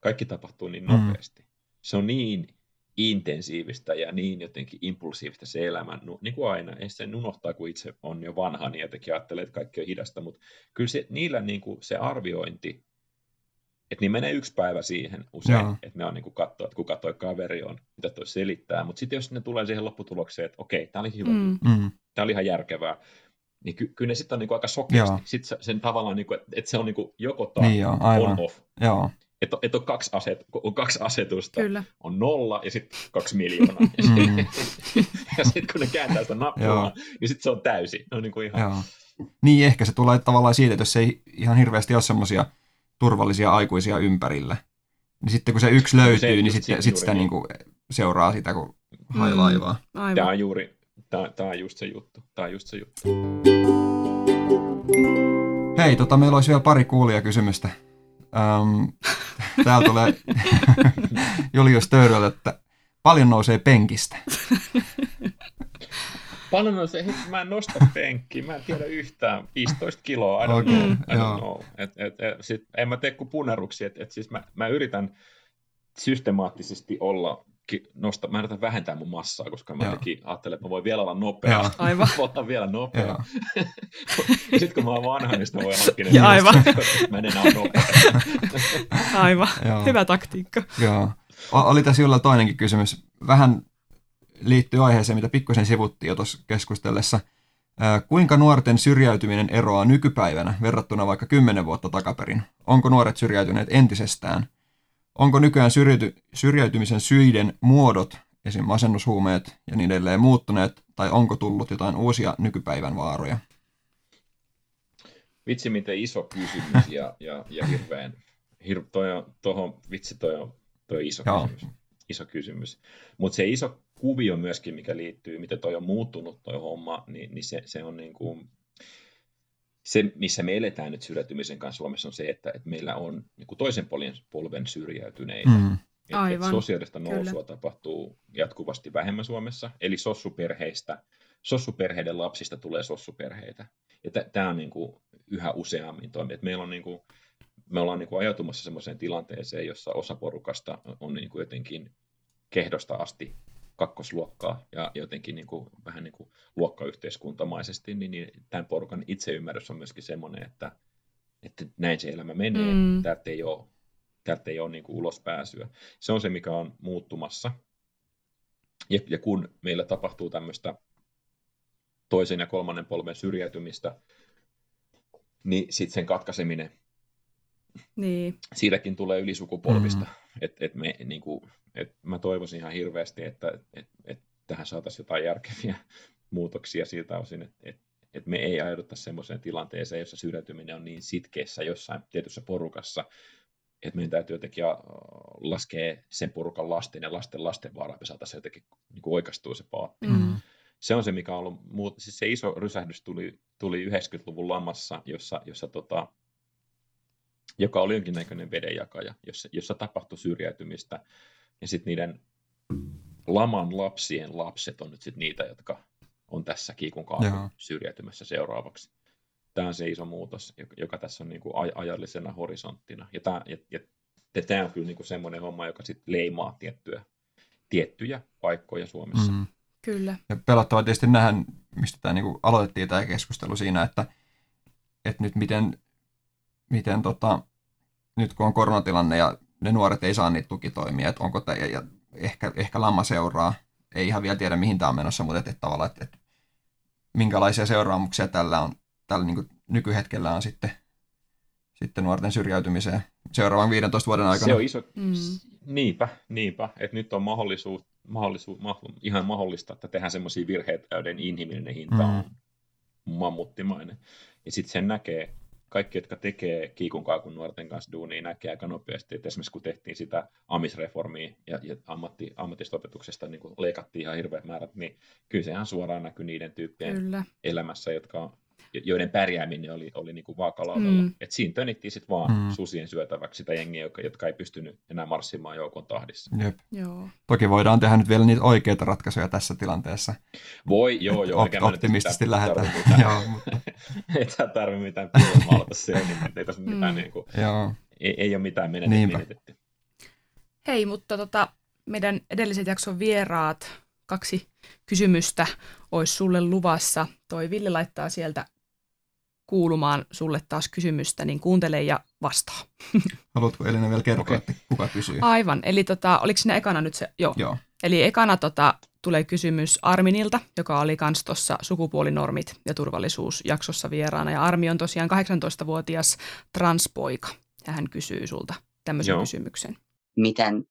kaikki tapahtuu niin Mm. nopeasti. Se on niin intensiivistä ja niin jotenkin impulsiivista se elämä, no, niin kuin aina. Ei sen unohtaa, kun itse on jo vanha, niin jotenkin ajattelee, että kaikki on hidasta, mutta kyllä se, niillä niin kuin se arviointi, että niin menee yksi päivä siihen usein, Joo. että ne on niin kuin katsoa, että kuka toi kaveri on, mitä toi selittää, mutta sitten jos ne tulee siihen lopputulokseen, että okei, tämä oli hyvä Mm. Mm. tämä oli ihan järkevää, niin ky- kyllä ne sitten on niinku aika sokeasti. Joo. Sitten se, sen tavallaan, niinku, että et se on niinku joko tai Niin joo, aivan. on off. Joo. Että et on, kaksi aset, on kaksi asetusta, Kyllä. on nolla ja sitten kaksi miljoonaa. Ja Mm. sitten sit, kun ne kääntää sitä nappulaa, Joo. niin sitten se on täysi. Ne on niinku ihan, Joo. Niin, ehkä se tulee tavallaan siitä, että jos ei ihan hirveästi ole semmoisia turvallisia aikuisia ympärillä, niin sitten kun se yksi löytyy, se niin sitten, sit sitä niin. niin kuin seuraa sitä, kun Mm. hailaivaa. tämä Aivan. on juuri, tämä, tämä on just se juttu. Tämä on just se juttu. Hei, tota, meillä olisi vielä pari kuulijakysymystä. Um, täällä tulee Julius Töyröltä, että paljon nousee penkistä. Paljon on se, että mä en nosta penkkiä, mä en tiedä yhtään, 15 kiloa, I don't Okei, know, I don't know. Et, et, et, sit, en mä tee kuin puneruksia, että et siis mä, mä yritän systemaattisesti olla, ki- nosta, mä yritän vähentää mun massaa, koska mä jotenkin ajattelen, että mä voin vielä olla nopea. Joo. Aivan. Mä voin olla vielä nopea. Sitten kun mä oon vanha, niin sitä voi hankkia. Ja aivan. Mä en enää ole nopea. Aivan. Joo. Hyvä taktiikka. Joo. O- Oli tässä Julla toinenkin kysymys. Vähän liittyy aiheeseen, mitä pikkusen sivuttiin jo tuossa keskustellessa. Kuinka nuorten syrjäytyminen eroaa nykypäivänä verrattuna vaikka kymmenen vuotta takaperin? Onko nuoret syrjäytyneet entisestään? Onko nykyään syrjäyty- syrjäytymisen syiden muodot, esim. masennushuumeet ja niin edelleen muuttuneet, tai onko tullut jotain uusia nykypäivän vaaroja? Vitsi, miten iso kysymys ja, ja, ja hirveän, hir, toi on, tohon, vitsi, toi on, toi on iso Joo. kysymys. Iso kysymys. Mutta se iso kuvio myöskin, mikä liittyy, miten toi on muuttunut toi homma, niin, niin se, se on niin kuin, se, missä me eletään nyt syrjäytymisen kanssa Suomessa on se, että, että meillä on niin kuin toisen polven, polven syrjäytyneitä. Mm. Et, et Aivan, sosiaalista kyllä. nousua tapahtuu jatkuvasti vähemmän Suomessa, eli sossuperheistä, sossuperheiden lapsista tulee sossuperheitä. Ja tämä on niin kuin yhä useammin toimi. Et meillä on niin kuin, me ollaan niin kuin ajautumassa sellaiseen tilanteeseen, jossa osa porukasta on niin kuin jotenkin kehdosta asti kakkosluokkaa ja jotenkin niin kuin, vähän niin kuin luokkayhteiskuntamaisesti, niin, niin tämän porukan itseymmärrys on myöskin semmoinen, että, että näin se elämä menee, Mm. täältä ei ole, täältä ei ole niin kuin ulospääsyä. Se on se, mikä on muuttumassa. Ja, ja kun meillä tapahtuu tämmöistä toisen ja kolmannen polven syrjäytymistä, niin sitten sen katkaiseminen, Niin. siitäkin tulee ylisukupolvista. Mm. Mm. Et, et me, niin kuin, et mä toivoisin ihan hirveästi, että et, et tähän saataisiin jotain järkeviä muutoksia siltä osin, että et, et me ei ajauduta semmoiseen tilanteeseen, jossa syrjäytyminen on niin sitkeässä jossain tietyssä porukassa, että meidän täytyy jotenkin äh, laskea sen porukan lasten ja lasten lasten varaa, että me saataisiin jotenkin niin kuin oikastua se paatti. Mm. Se on se, mikä on ollut, muut, siis se iso rysähdys tuli, tuli 90-luvun lamassa, jossa, jossa tota, joka oli jonkinnäköinen vedenjakaja, jossa, jossa tapahtui syrjäytymistä. Ja sitten niiden laman lapsien lapset on nyt sitten niitä, jotka on tässä kiikun kaakun syrjäytymässä seuraavaksi. Tämä on se iso muutos, joka, tässä on niin kuin aj- ajallisena horisonttina. Ja tämä, ja, ja, ja tämä on kyllä niin kuin semmoinen homma, joka sitten leimaa tiettyjä, tiettyjä paikkoja Suomessa. Mm. Kyllä. Ja pelottavaa tietysti nähdä, mistä tämä niin aloitettiin tämä keskustelu siinä, että, että nyt miten, miten tota, nyt kun on koronatilanne ja ne nuoret ei saa niitä tukitoimia, että onko tämä, ja ehkä, ehkä lamma seuraa, ei ihan vielä tiedä mihin tämä on menossa, mutta että, että tavallaan, että, että minkälaisia seuraamuksia tällä on, tällä niin kuin nykyhetkellä on sitten, sitten nuorten syrjäytymiseen seuraavan 15 vuoden aikana. Se on iso, Mm. niinpä, niinpä, että nyt on mahdollisuus, mahdollisuus, mahdollisuus, ihan mahdollista, että tehdään semmoisia virheitä, joiden inhimillinen hinta Mm. on mammuttimainen. Ja sitten sen näkee kaikki, jotka tekee kiikun kaakun nuorten kanssa duunia, näkee aika nopeasti, että esimerkiksi kun tehtiin sitä amisreformia ja, ja ammatti, ammatista opetuksesta niin leikattiin ihan hirveät määrät, niin kyllä se ihan suoraan näkyy niiden tyyppien Kyllä. elämässä, jotka joiden pärjääminen oli, oli niin kuin vaakalaudalla. Mm. Et siinä tönittiin sitten vaan mm. susien syötäväksi sitä jengiä, jotka, jotka ei pystynyt enää marssimaan joukon tahdissa. Jep. Joo. Toki voidaan tehdä nyt vielä niitä oikeita ratkaisuja tässä tilanteessa. Voi, joo, joo. Op- optimistisesti lähdetään. joo, mutta... ei tämä tarvitse mitään piilomaalata siellä, niin ei tässä mitään, mm. niin kuin, joo. Ei, ei ole mitään menetetty. Hei, mutta tota, meidän edelliset jakson vieraat, kaksi kysymystä olisi sulle luvassa. Toi Ville laittaa sieltä kuulumaan sulle taas kysymystä, niin kuuntele ja vastaa. Haluatko Elina vielä kertoa, okay. että kuka kysyy? Aivan, eli tota, oliko sinne ekana nyt se? Joo. Joo. Eli ekana tota, tulee kysymys Arminilta, joka oli kans tuossa sukupuolinormit ja turvallisuus jaksossa vieraana. Ja Armi on tosiaan 18-vuotias transpoika ja hän kysyy sulta tämmöisen Joo. kysymyksen. Miten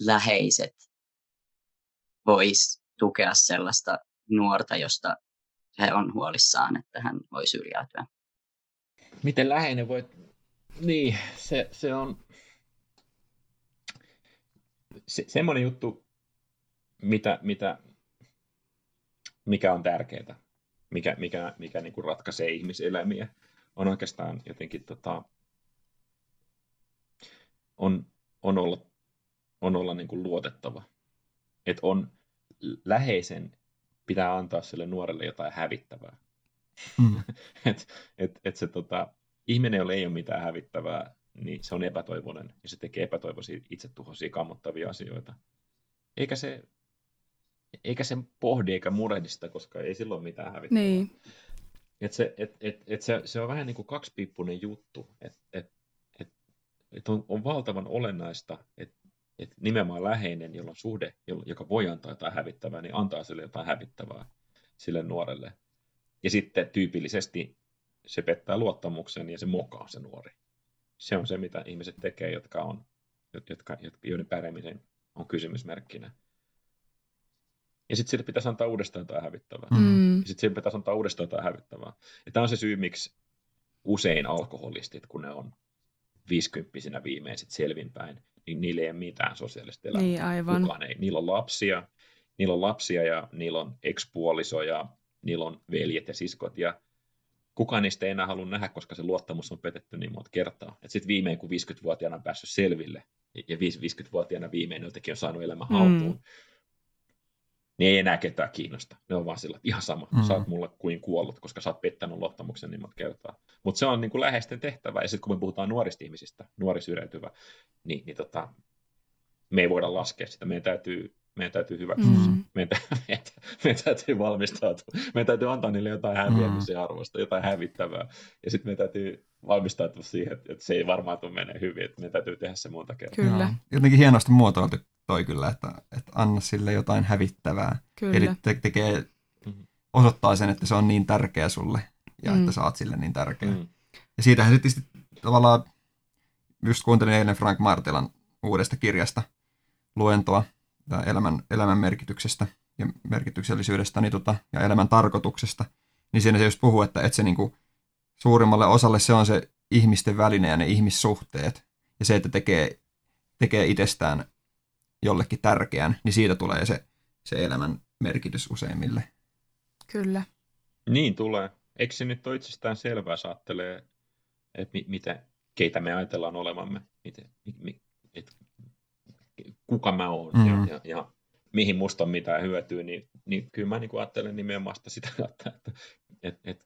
läheiset vois tukea sellaista nuorta, josta he on huolissaan, että hän voi syrjäytyä. Miten läheinen voi... Niin, se, se on se, semmoinen juttu, mitä, mitä, mikä on tärkeää, mikä, mikä, mikä niin kuin ratkaisee ihmiselämiä, on oikeastaan jotenkin tota, on, on olla, on olla niin kuin luotettava. Et on läheisen pitää antaa sille nuorelle jotain hävittävää. Mm. et, et, et se tota, ihminen, jolla ei ole mitään hävittävää, niin se on epätoivoinen ja se tekee epätoivoisia, itsetuhoisia, kammottavia asioita. Eikä se, eikä sen pohdi eikä murehdi sitä, koska ei silloin mitään hävittävää. Niin. Et se, et, et, et se, se on vähän niin kuin kaksipiippunen juttu, että et, et, et on, on valtavan olennaista, että että nimenomaan läheinen, jolla on suhde, joka voi antaa jotain hävittävää, niin antaa sille jotain hävittävää sille nuorelle. Ja sitten tyypillisesti se pettää luottamuksen ja se mokaa se nuori. Se on se, mitä ihmiset tekee, jotka on, jotka, joiden pärjäämisen on kysymysmerkkinä. Ja sitten sille pitäisi antaa uudestaan jotain hävittävää. Mm. Ja sitten sille pitäisi antaa uudestaan jotain hävittävää. Ja tämä on se syy, miksi usein alkoholistit, kun ne on viisikymppisinä viimein sit selvinpäin, niin niillä ei ole mitään sosiaalista elämää. Niin, aivan. Kukaan ei. Niillä on lapsia, niillä on lapsia ja niillä on ekspuoliso ja niillä on veljet ja siskot ja kukaan niistä ei enää halua nähdä, koska se luottamus on petetty niin monta kertaa. Sitten viimein, kun 50-vuotiaana on päässyt selville ja 50-vuotiaana viimein jotenkin on saanut elämän mm. Haltuun, niin ei enää ketään kiinnosta. Ne on vaan sillä, että ihan sama, mm. sä oot mulle kuin kuollut, koska sä oot pettänyt luottamuksen niin monta kertaa. Mutta se on niin kuin läheisten tehtävä. Ja sitten kun me puhutaan nuorista ihmisistä, nuori syrjäytyvä, niin, niin tota, me ei voida laskea sitä. Meidän täytyy, meidän täytyy hyväksyä mm. se. Meidän, meidän, meidän täytyy valmistautua. Meidän täytyy antaa niille jotain häviämisen mm. arvosta, jotain hävittävää. Ja sitten meidän täytyy valmistautua siihen, että, että se ei varmaan tule menee hyvin. Että meidän täytyy tehdä se monta kertaa. Kyllä. Jotenkin hienosti muotoiltu toi kyllä, että, että anna sille jotain hävittävää. Kyllä. Eli te, tekee, mm-hmm. osoittaa sen, että se on niin tärkeä sulle ja mm. että saat sille niin tärkeä. Mm. Ja siitähän sitten tavallaan, just kuuntelin eilen Frank Martelan uudesta kirjasta luentoa elämän, elämän merkityksestä ja merkityksellisyydestä niin tota, ja elämän tarkoituksesta, niin siinä se just puhuu, että, että se niinku, suurimmalle osalle se on se ihmisten väline ja ne ihmissuhteet ja se, että tekee, tekee itsestään jollekin tärkeän, niin siitä tulee se, se elämän merkitys useimmille. Kyllä. Niin tulee. Eikö se nyt ole itsestään selvää, saattelee, että mi- miten, keitä me ajatellaan olemamme, miten, mi- et, kuka mä oon mm-hmm. ja, ja, ja mihin musta on mitään hyötyä, niin, niin kyllä mä niin ajattelen nimenomaan sitä, että, että et, et,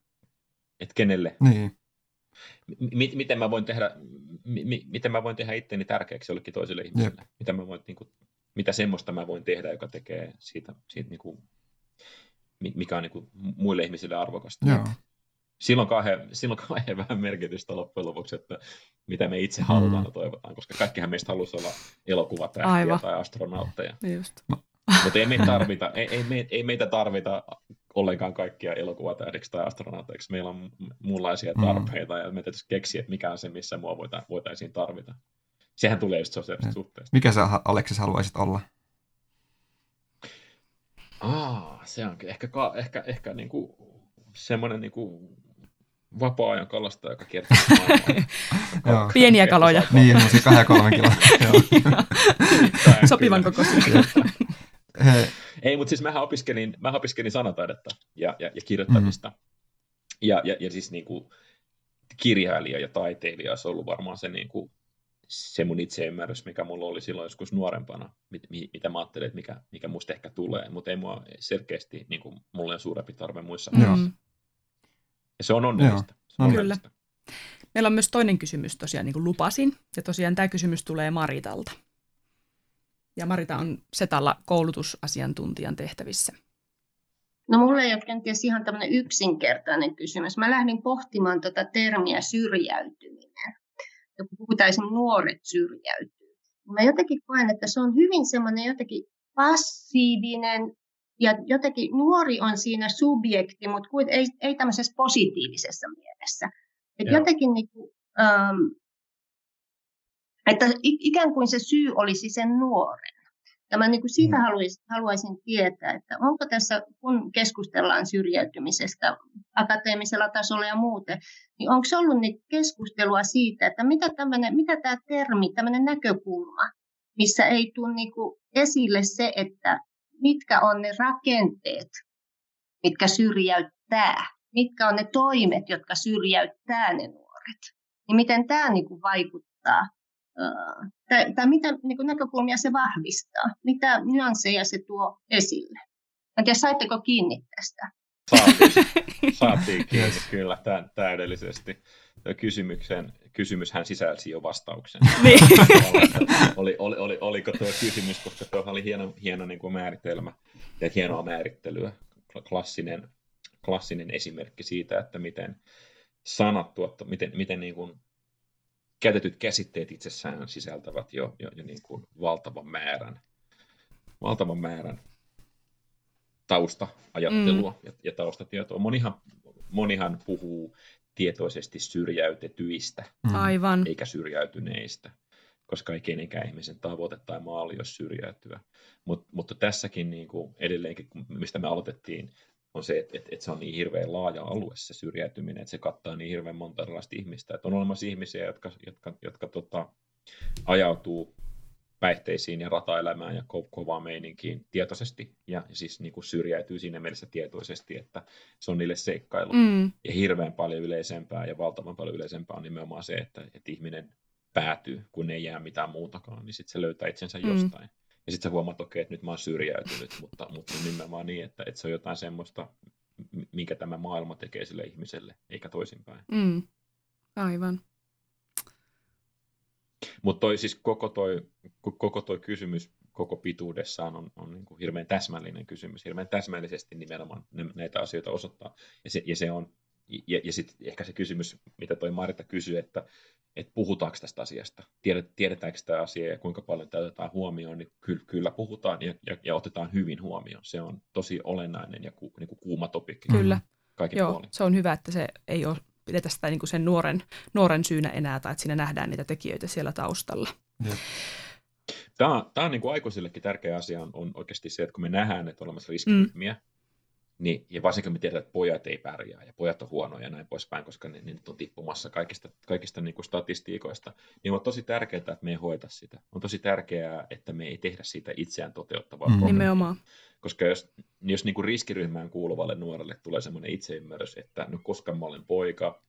et kenelle. Niin. M- miten mä voin tehdä, m- miten mä voin tehdä itteni tärkeäksi jollekin toiselle ihmiselle? Jep. Mitä mä voin niin kuin, mitä semmoista mä voin tehdä, joka tekee siitä, siitä niin kuin, mikä on niin kuin muille ihmisille arvokasta. Joo. Silloin kauhean, silloin kauhean vähän merkitystä loppujen lopuksi, että mitä me itse halutaan mm. ja toivotaan, koska kaikkihan meistä haluaisi olla elokuvatähtiä Aivan. tai astronautteja. Just. Mutta ei, meitä tarvita, ei, ei, me, ei meitä tarvita ollenkaan kaikkia elokuvatähdiksi tai astronauteiksi. Meillä on muunlaisia mm. tarpeita mm. ja me täytyisi keksiä, että mikä on se, missä mua voitaisiin tarvita. Sehän tulee just sosiaalisesta suhteesta. Mikä sä, Aleksis, haluaisit olla? Aa, se on ehkä, ehkä, ehkä niinku semmoinen niinku vapaa-ajan kalastaja, joka kiertää Joo. Pieniä kaloja. Niin, se kahden ja kolmen kiloa. Joo. Sopivan kokoisia. Ei, mutta siis mähän opiskelin, mä opiskelin sanataidetta ja, ja, ja kirjoittamista. Mm. Ja, ja, ja siis niin kuin kirjailija ja taiteilija olisi ollut varmaan se, niin kuin, se mun itseymmärrys, mikä mulla oli silloin joskus nuorempana, mit, mi, mitä mä ajattelin, että mikä, mikä musta ehkä tulee, mutta ei mua selkeästi, niin kuin, mulle on suurempi tarve muissa. Joo. Ja se on onnellista. Se on on. onnellista. Meillä on myös toinen kysymys tosiaan, niin kuin lupasin. Ja tosiaan tämä kysymys tulee Maritalta. Ja Marita on Setalla koulutusasiantuntijan tehtävissä. No mulla ei ole kenties ihan tämmöinen yksinkertainen kysymys. Mä lähdin pohtimaan tuota termiä syrjäytyminen. Ja kun puhutaan esimerkiksi nuoret syrjäytyy. Mä jotenkin koen, että se on hyvin semmoinen jotenkin passiivinen ja jotenkin nuori on siinä subjekti, mutta kuit- ei, ei tämmöisessä positiivisessa mielessä. Et Joo. jotenkin niin kuin, ähm, että ikään kuin se syy olisi sen nuoren. Ja mä niin kuin siitä Mm. haluaisin, haluaisin tietää, että onko tässä, kun keskustellaan syrjäytymisestä akateemisella tasolla ja muuten, niin onko se ollut niitä keskustelua siitä, että mitä, tämmönen, mitä tämä termi, tämmöinen näkökulma, missä ei tule niin kuin esille se, että mitkä on ne rakenteet, mitkä syrjäyttää, mitkä on ne toimet, jotka syrjäyttää ne nuoret, niin miten tämä niin kuin vaikuttaa tai, tai mitä niin kuin näkökulmia se vahvistaa, mitä nyansseja se tuo esille. En tiedä, saitteko kiinni tästä? Saatiin, saatiin kiinni kyllä tä- täydellisesti. Kysymyksen, kysymyshän sisälsi jo vastauksen. Niin. oli, oli, oli, oliko tuo kysymys, koska tuo oli hieno, hieno niin kuin määritelmä ja hienoa määrittelyä. Klassinen, klassinen esimerkki siitä, että miten sanat tuotto, miten, miten niin kuin käytetyt käsitteet itsessään sisältävät jo, jo, jo niin kuin valtavan määrän, valtavan määrän tausta-ajattelua mm. ja, ja taustatietoa. Monihan, monihan puhuu tietoisesti syrjäytetyistä, mm. Aivan. eikä syrjäytyneistä, koska ei kenenkään ihmisen tavoite tai maali jos syrjäytyä. Mut, mutta tässäkin niin kuin edelleenkin, mistä me aloitettiin, on se, että, että, että se on niin hirveän laaja alue se syrjäytyminen, että se kattaa niin hirveän monta erilaista ihmistä. Että on olemassa ihmisiä, jotka, jotka, jotka tota, ajautuu päihteisiin ja rataelämään ja ko- kovaa meininkiin tietoisesti ja siis niin kuin syrjäytyy siinä mielessä tietoisesti, että se on niille seikkailu. Mm. Ja hirveän paljon yleisempää ja valtavan paljon yleisempää on nimenomaan se, että, että ihminen päätyy, kun ei jää mitään muutakaan, niin sitten se löytää itsensä Mm. jostain. Ja sitten sä huomaat, että okei, että nyt mä oon syrjäytynyt, mutta, mutta nimenomaan niin, että, että se on jotain semmoista, minkä tämä maailma tekee sille ihmiselle, eikä toisinpäin. Mm. Aivan. Mutta toi, siis koko toi, ko- koko toi kysymys koko pituudessaan on, on niin kuin hirveän täsmällinen kysymys, hirveän täsmällisesti nimenomaan nä- näitä asioita osoittaa. Ja se, ja se on, ja, ja sitten ehkä se kysymys, mitä toi Marita kysyi, että, että puhutaanko tästä asiasta, Tiedet, tiedetäänkö tämä asia ja kuinka paljon tämä otetaan huomioon, niin kyllä, kyllä puhutaan ja, ja, ja otetaan hyvin huomioon. Se on tosi olennainen ja ku, niin kuin kuuma topikki Kyllä. kaikin Joo, puolin. se on hyvä, että se ei ole pidetä sitä niin kuin sen nuoren, nuoren syynä enää, tai että siinä nähdään niitä tekijöitä siellä taustalla. Jep. Tämä on, tämä on niin kuin aikuisillekin tärkeä asia on, on oikeasti se, että kun me nähdään, että on olemassa riskiryhmiä, mm. Niin, ja varsinkin me tiedetään, että pojat ei pärjää ja pojat on huonoja ja näin poispäin, koska ne, ne nyt on tippumassa kaikista, kaikista niin kuin statistiikoista, niin on tosi tärkeää, että me ei hoita sitä. On tosi tärkeää, että me ei tehdä siitä itseään toteuttavaa Mm. Nimenomaan. Koska jos, jos niin kuin riskiryhmään kuuluvalle nuorelle tulee semmoinen itseymmärrys, että no koska mä olen poika,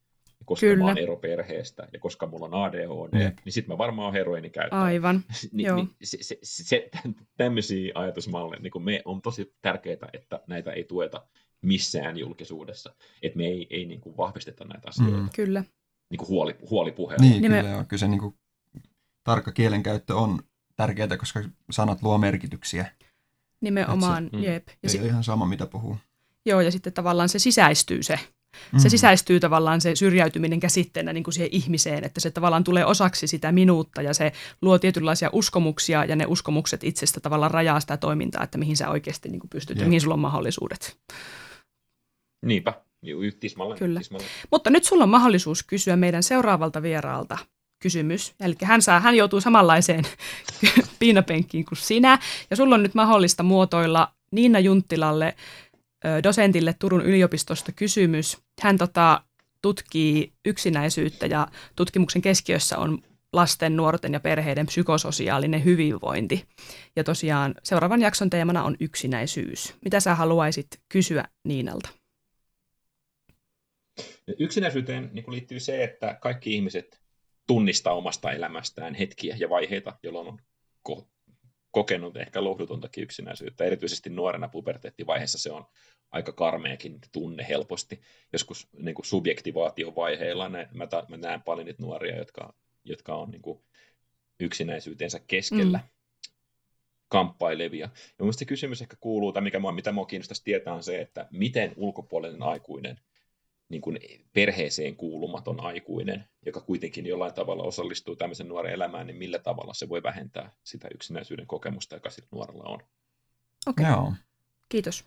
koska Kyllä. mä olen eroperheestä ja koska mulla on ADHD, Jep. niin sitten mä varmaan oon heroinikäyttäjä Aivan. niin, Joo. niin se, se, se, tämmöisiä ajatusmalleja, niin me on tosi tärkeää, että näitä ei tueta missään julkisuudessa, että me ei, ei niin kuin vahvisteta näitä asioita Mm. mm. Kyllä. niin kuin huoli, huolipuheella. Niin, Nimen- kyllä joo. Kyllä se niin kuin, tarkka kielenkäyttö on tärkeää, koska sanat luo merkityksiä. Nimenomaan, Et se- mm. jep. Ja Ei si- ole ihan sama, mitä puhuu. joo, ja sitten tavallaan se sisäistyy se. Mm. Se sisäistyy tavallaan se syrjäytyminen käsitteenä niin kuin siihen ihmiseen, että se tavallaan tulee osaksi sitä minuutta ja se luo tietynlaisia uskomuksia ja ne uskomukset itsestä tavallaan rajaa sitä toimintaa, että mihin sä oikeasti niin kuin pystyt ja Jep. mihin sulla on mahdollisuudet. Niinpä, tismalleen. Kyllä. tismalleen. Mutta nyt sulla on mahdollisuus kysyä meidän seuraavalta vieraalta kysymys. Eli hän, saa, hän joutuu samanlaiseen piinapenkkiin kuin sinä. Ja sulla on nyt mahdollista muotoilla Niina Junttilalle, dosentille Turun yliopistosta kysymys. Hän tota, tutkii yksinäisyyttä ja tutkimuksen keskiössä on lasten, nuorten ja perheiden psykososiaalinen hyvinvointi. Ja tosiaan seuraavan jakson teemana on yksinäisyys. Mitä sä haluaisit kysyä Niinalta? Yksinäisyyteen niin liittyy se, että kaikki ihmiset tunnistaa omasta elämästään hetkiä ja vaiheita, jolloin on kokenut ehkä lohdutontakin yksinäisyyttä. Erityisesti nuorena puberteettivaiheessa se on aika karmeakin tunne helposti. Joskus niin kuin subjektivaatiovaiheilla ne, mä, ta, mä näen paljon niitä nuoria, jotka, jotka on niin kuin yksinäisyytensä keskellä. Mm kamppailevia. Ja mielestäni se kysymys ehkä kuuluu, tai mikä mua, mitä mua kiinnostaisi tietää, on se, että miten ulkopuolinen aikuinen niin kuin perheeseen kuulumaton aikuinen, joka kuitenkin jollain tavalla osallistuu tämmöisen nuoren elämään, niin millä tavalla se voi vähentää sitä yksinäisyyden kokemusta, joka sillä nuorella on. Okei, okay. Joo. kiitos.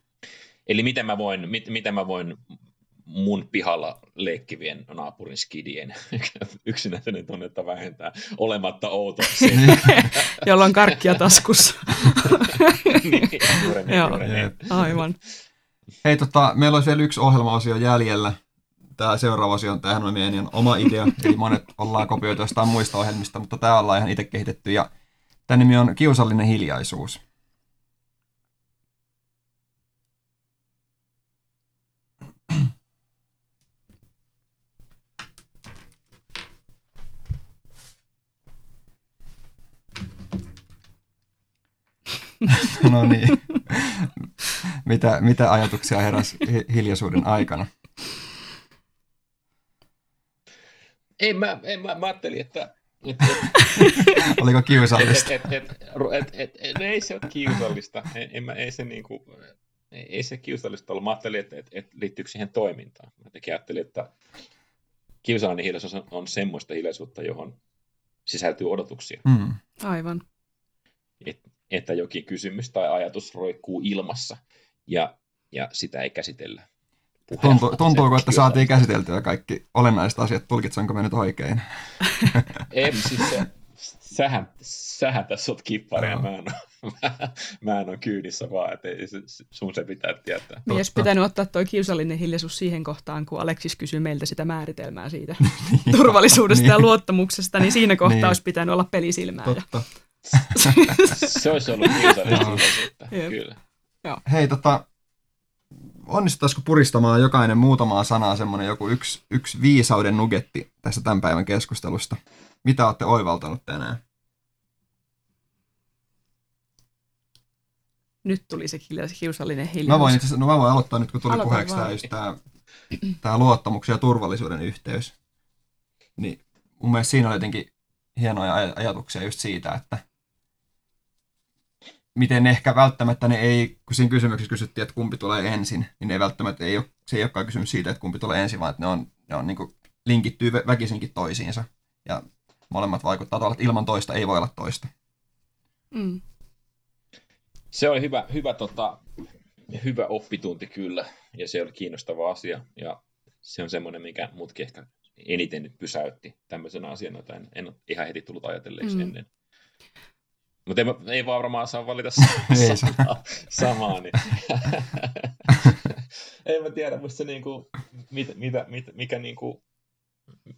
Eli miten mä voin, mit, miten mä voin mun pihalla leikkivien naapurin skidien yksinäisyyden tunnetta vähentää olematta outo. Jolla on karkkia taskussa. niin, juuri niin, juuri niin. Aivan. Hei, tota, meillä olisi vielä yksi ohjelmaosio jäljellä tämä seuraava osio on, tämähän on meidän oma idea, eli monet ollaan kopioitu jostain muista ohjelmista, mutta tämä ollaan ihan itse kehitetty, ja tämä nimi on Kiusallinen hiljaisuus. no niin. mitä, mitä ajatuksia heräsi hiljaisuuden aikana? Ei, mä, en, mä, mä ajattelin, että... Et, et, Oliko kiusallista? Et, et, et, et, et, no ei se ole kiusallista. Ei, ei, ei se, niinku, ei, ei se kiusallista ollut. Mä ajattelin, että et, et liittyykö siihen toimintaan. Mä ajattelin, että kiusallinen hiljaisuus on, on semmoista hiljaisuutta, johon sisältyy odotuksia. Mm. Aivan. Et, että jokin kysymys tai ajatus roikkuu ilmassa ja, ja sitä ei käsitellä Tuntuu, tuntuuko, että saatiin käsiteltyä kaikki olennaiset asiat? Tulkitsenko me nyt oikein? Ei, siis se, sähän, sähän tässä oot kippari ja mä en, mä, mä en ole kyydissä vaan, että ei, sun se pitää tietää. Niin, jos pitänyt ottaa tuo kiusallinen hiljaisuus siihen kohtaan, kun Aleksis kysyy meiltä sitä määritelmää siitä niin, turvallisuudesta niin. ja luottamuksesta, niin siinä kohtaa niin. olisi pitänyt olla pelisilmää. Totta. se olisi ollut kiusallinen kyllä. Joo. Hei, tota, onnistutaisiko puristamaan jokainen muutamaa sanaa semmoinen joku yksi, yksi viisauden nugetti tässä tämän päivän keskustelusta? Mitä olette oivaltanut tänään? Nyt tuli se kiusallinen hiljaisuus. Mä voin, itse, no mä voin aloittaa nyt, kun tuli Aloita puheeksi tämä, tämä, tämä luottamuksen ja turvallisuuden yhteys. Niin mun mielestä siinä oli jotenkin hienoja ajatuksia just siitä, että miten ehkä välttämättä ne ei, kun siinä kysymyksessä kysyttiin, että kumpi tulee ensin, niin ne ei välttämättä ei ole, se ei olekaan kysymys siitä, että kumpi tulee ensin, vaan että ne on, ne on niin kuin linkittyy väkisinkin toisiinsa. Ja molemmat vaikuttaa tavalla, että ilman toista ei voi olla toista. Mm. Se oli hyvä, hyvä, tota, hyvä oppitunti kyllä, ja se oli kiinnostava asia, ja se on semmoinen, mikä mutkin ehkä eniten nyt pysäytti tämmöisenä asiana, jota en, en ole ihan heti tullut ajatelleeksi mm. ennen. Mutta ei, ei varmaan saa valita samaa, samaa niin. en mä tiedä, musta se niinku, mit, mitä, mit, mikä niinku,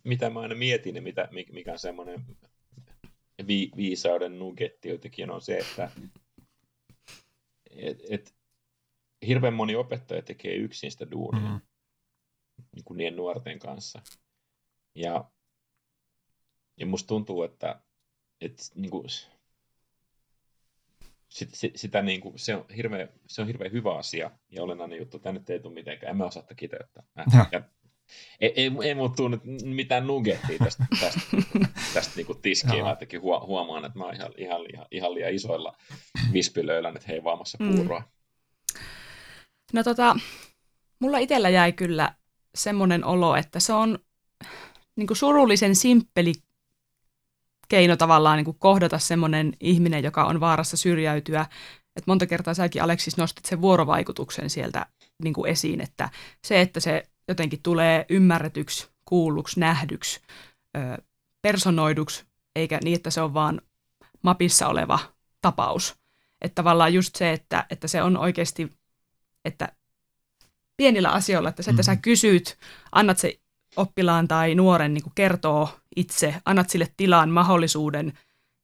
mitä mä aina mietin ja mitä, mikä on semmoinen vi, viisauden nugetti jotenkin on se, että et, et, hirveän moni opettaja tekee yksin sitä duunia mm-hmm. niin kuin niiden nuorten kanssa. Ja, ja musta tuntuu, että, että niin kuin, sit, sit, sitä niin kuin, se, on hirveän, se on hirveän hyvä asia ja olennainen juttu. Tänne ei tule mitenkään. En mä osaa kiteyttää. Mä, ja, ei, ei, ei tule nyt mitään nugettia tästä, tästä, tästä niin tiskiä. Mä jotenkin huomaan, että mä oon ihan, ihan, ihan, ihan liian isoilla vispilöillä nyt heivaamassa mm. puuroa. Mm. No tota, mulla itsellä jäi kyllä semmoinen olo, että se on niin kuin surullisen simppeli keino tavallaan niin kuin kohdata semmoinen ihminen, joka on vaarassa syrjäytyä. Et monta kertaa säkin Aleksis nostit sen vuorovaikutuksen sieltä niin kuin esiin, että se, että se jotenkin tulee ymmärretyksi, kuulluksi, nähdyksi, ö, personoiduksi, eikä niin, että se on vaan mapissa oleva tapaus. Että tavallaan just se, että, että se on oikeasti, että pienillä asioilla, että se, että sä mm. kysyt, annat se oppilaan tai nuoren niin kuin kertoo itse, annat sille tilan, mahdollisuuden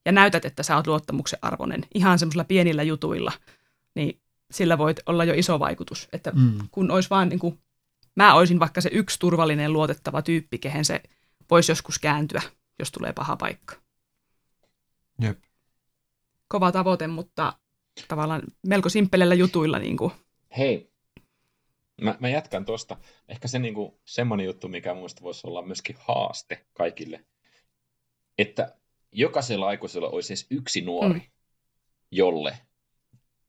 ja näytät, että sä oot luottamuksen arvoinen ihan semmoisilla pienillä jutuilla, niin sillä voit olla jo iso vaikutus. Että mm. kun olisi vaan niin kuin, mä olisin vaikka se yksi turvallinen luotettava tyyppi, kehen se voisi joskus kääntyä, jos tulee paha paikka. Jep. Kova tavoite, mutta tavallaan melko simppelillä jutuilla. Niin kuin. Hei, mä, mä jatkan tuosta. Ehkä se niinku, semmoinen juttu, mikä muista voisi olla myöskin haaste kaikille, että jokaisella aikuisella olisi edes yksi nuori, mm. jolle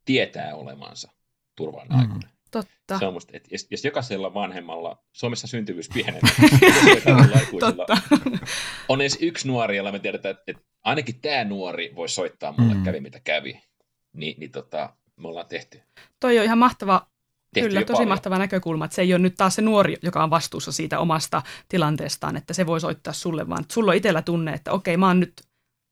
tietää olemansa turvallinen mm. aikuinen. Totta. Se on musta, että jos, jos jokaisella vanhemmalla, Suomessa syntyvyys pienenee, on edes yksi nuori, jolla me tiedetään, että, että ainakin tämä nuori voi soittaa mulle, mm. kävi mitä kävi, niin, niin tota, me ollaan tehty. Toi on ihan mahtava Kyllä, tosi paljon. mahtava näkökulma, että se ei ole nyt taas se nuori, joka on vastuussa siitä omasta tilanteestaan, että se voi soittaa sulle, vaan että sulla on itsellä tunne, että okei, mä oon nyt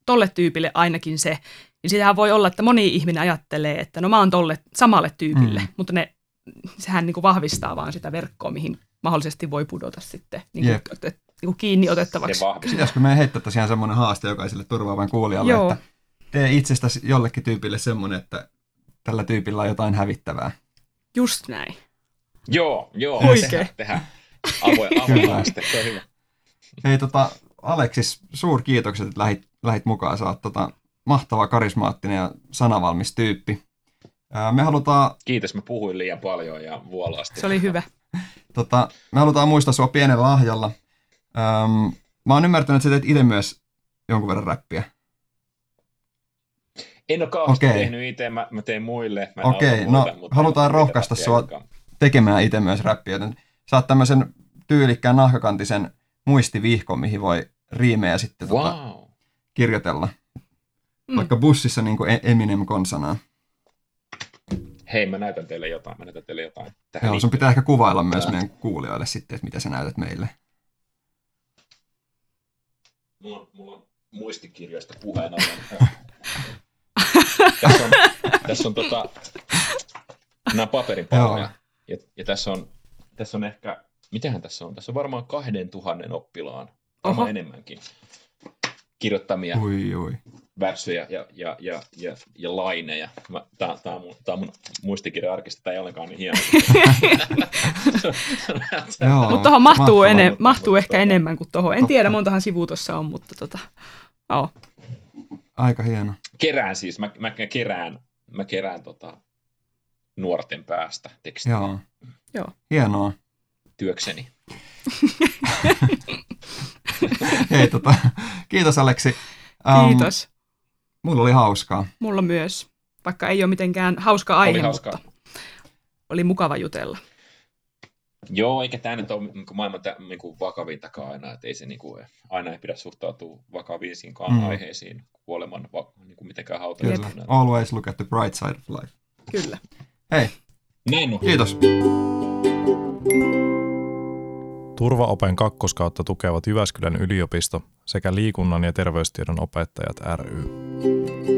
tolle tyypille ainakin se. Niin sitähän voi olla, että moni ihminen ajattelee, että no mä oon tolle samalle tyypille, mm. mutta ne, sehän niin kuin vahvistaa vaan sitä verkkoa, mihin mahdollisesti voi pudota sitten niin kuin, et, niin kuin kiinni otettavaksi. Pitäisikö me heittää tosiaan semmoinen haaste jokaiselle turvaavan kuulijalle, Joo. että tee itsestäsi jollekin tyypille semmoinen, että tällä tyypillä on jotain hävittävää. Just näin. Joo, joo. Oikein. Tehdään avoin, avoin haaste, se on hyvä. Hei tota, Aleksis, suurkiitokset, että lähit, lähit mukaan. Sä oot tota, mahtava, karismaattinen ja sanavalmis tyyppi. Ää, me halutaan... Kiitos, mä puhuin liian paljon ja vuolaasti. Se oli hyvä. Tota, me halutaan muistaa sua pienellä lahjalla. Ähm, mä oon ymmärtänyt, että sä teet itse myös jonkun verran räppiä. En ole kauheasti okay. tehnyt itse, mä, mä teen muille. Okei, okay, no muille, halutaan rohkaista sua tekemään itse myös räppiä. Joten saat tämmöisen tyylikkään nahkakantisen muistivihkon, mihin voi riimejä sitten tota wow. tota, kirjoitella. Mm. Vaikka bussissa niin kuin e- Eminem konsanaa. Hei, mä näytän teille jotain. Mä näytän teille jotain. Tähän Joo, sun pitää ehkä kuvailla myös Tää. meidän kuulijoille sitten, että mitä sä näytät meille. Mulla on, mulla on muistikirjoista puheena. tässä on, tässä on tota, nämä paperin ja, ja tässä, on, tässä on ehkä, mitähän tässä on? Tässä on varmaan kahden tuhannen oppilaan, varmaan enemmänkin, kirjoittamia ui, ui. värssyjä ja, ja, ja, ja, ja laineja. Tämä, on mun, on mun muistikirja-arkista, tämä ei ollenkaan niin hieno. mutta tuohon mahtuu, ene, mahtuu ehkä enemmän kuin tuohon. En tiedä, montahan sivua tuossa on, mutta tota, oh. Aika hieno. Kerään siis, mä, mä kerään, mä kerään tota, nuorten päästä tekstiä. Joo. Joo. Hienoa. Työkseni. Hei, tota, kiitos Aleksi. Um, kiitos. Mulla oli hauskaa. Mulla myös, vaikka ei ole mitenkään hauska aihe, oli hauskaa. mutta oli mukava jutella. Joo, eikä tämä nyt ole niin maailman niin kuin vakavintakaan aina, että ei se niin kuin, aina ei pidä suhtautua vakaviinkaan mm. aiheisiin kuoleman niin kuin mitenkään hautalisena. Always look at the bright side of life. Kyllä. Hei. Näin on. Kiitos. Turvaopen kakkoskautta tukevat Jyväskylän yliopisto sekä liikunnan ja terveystiedon opettajat ry.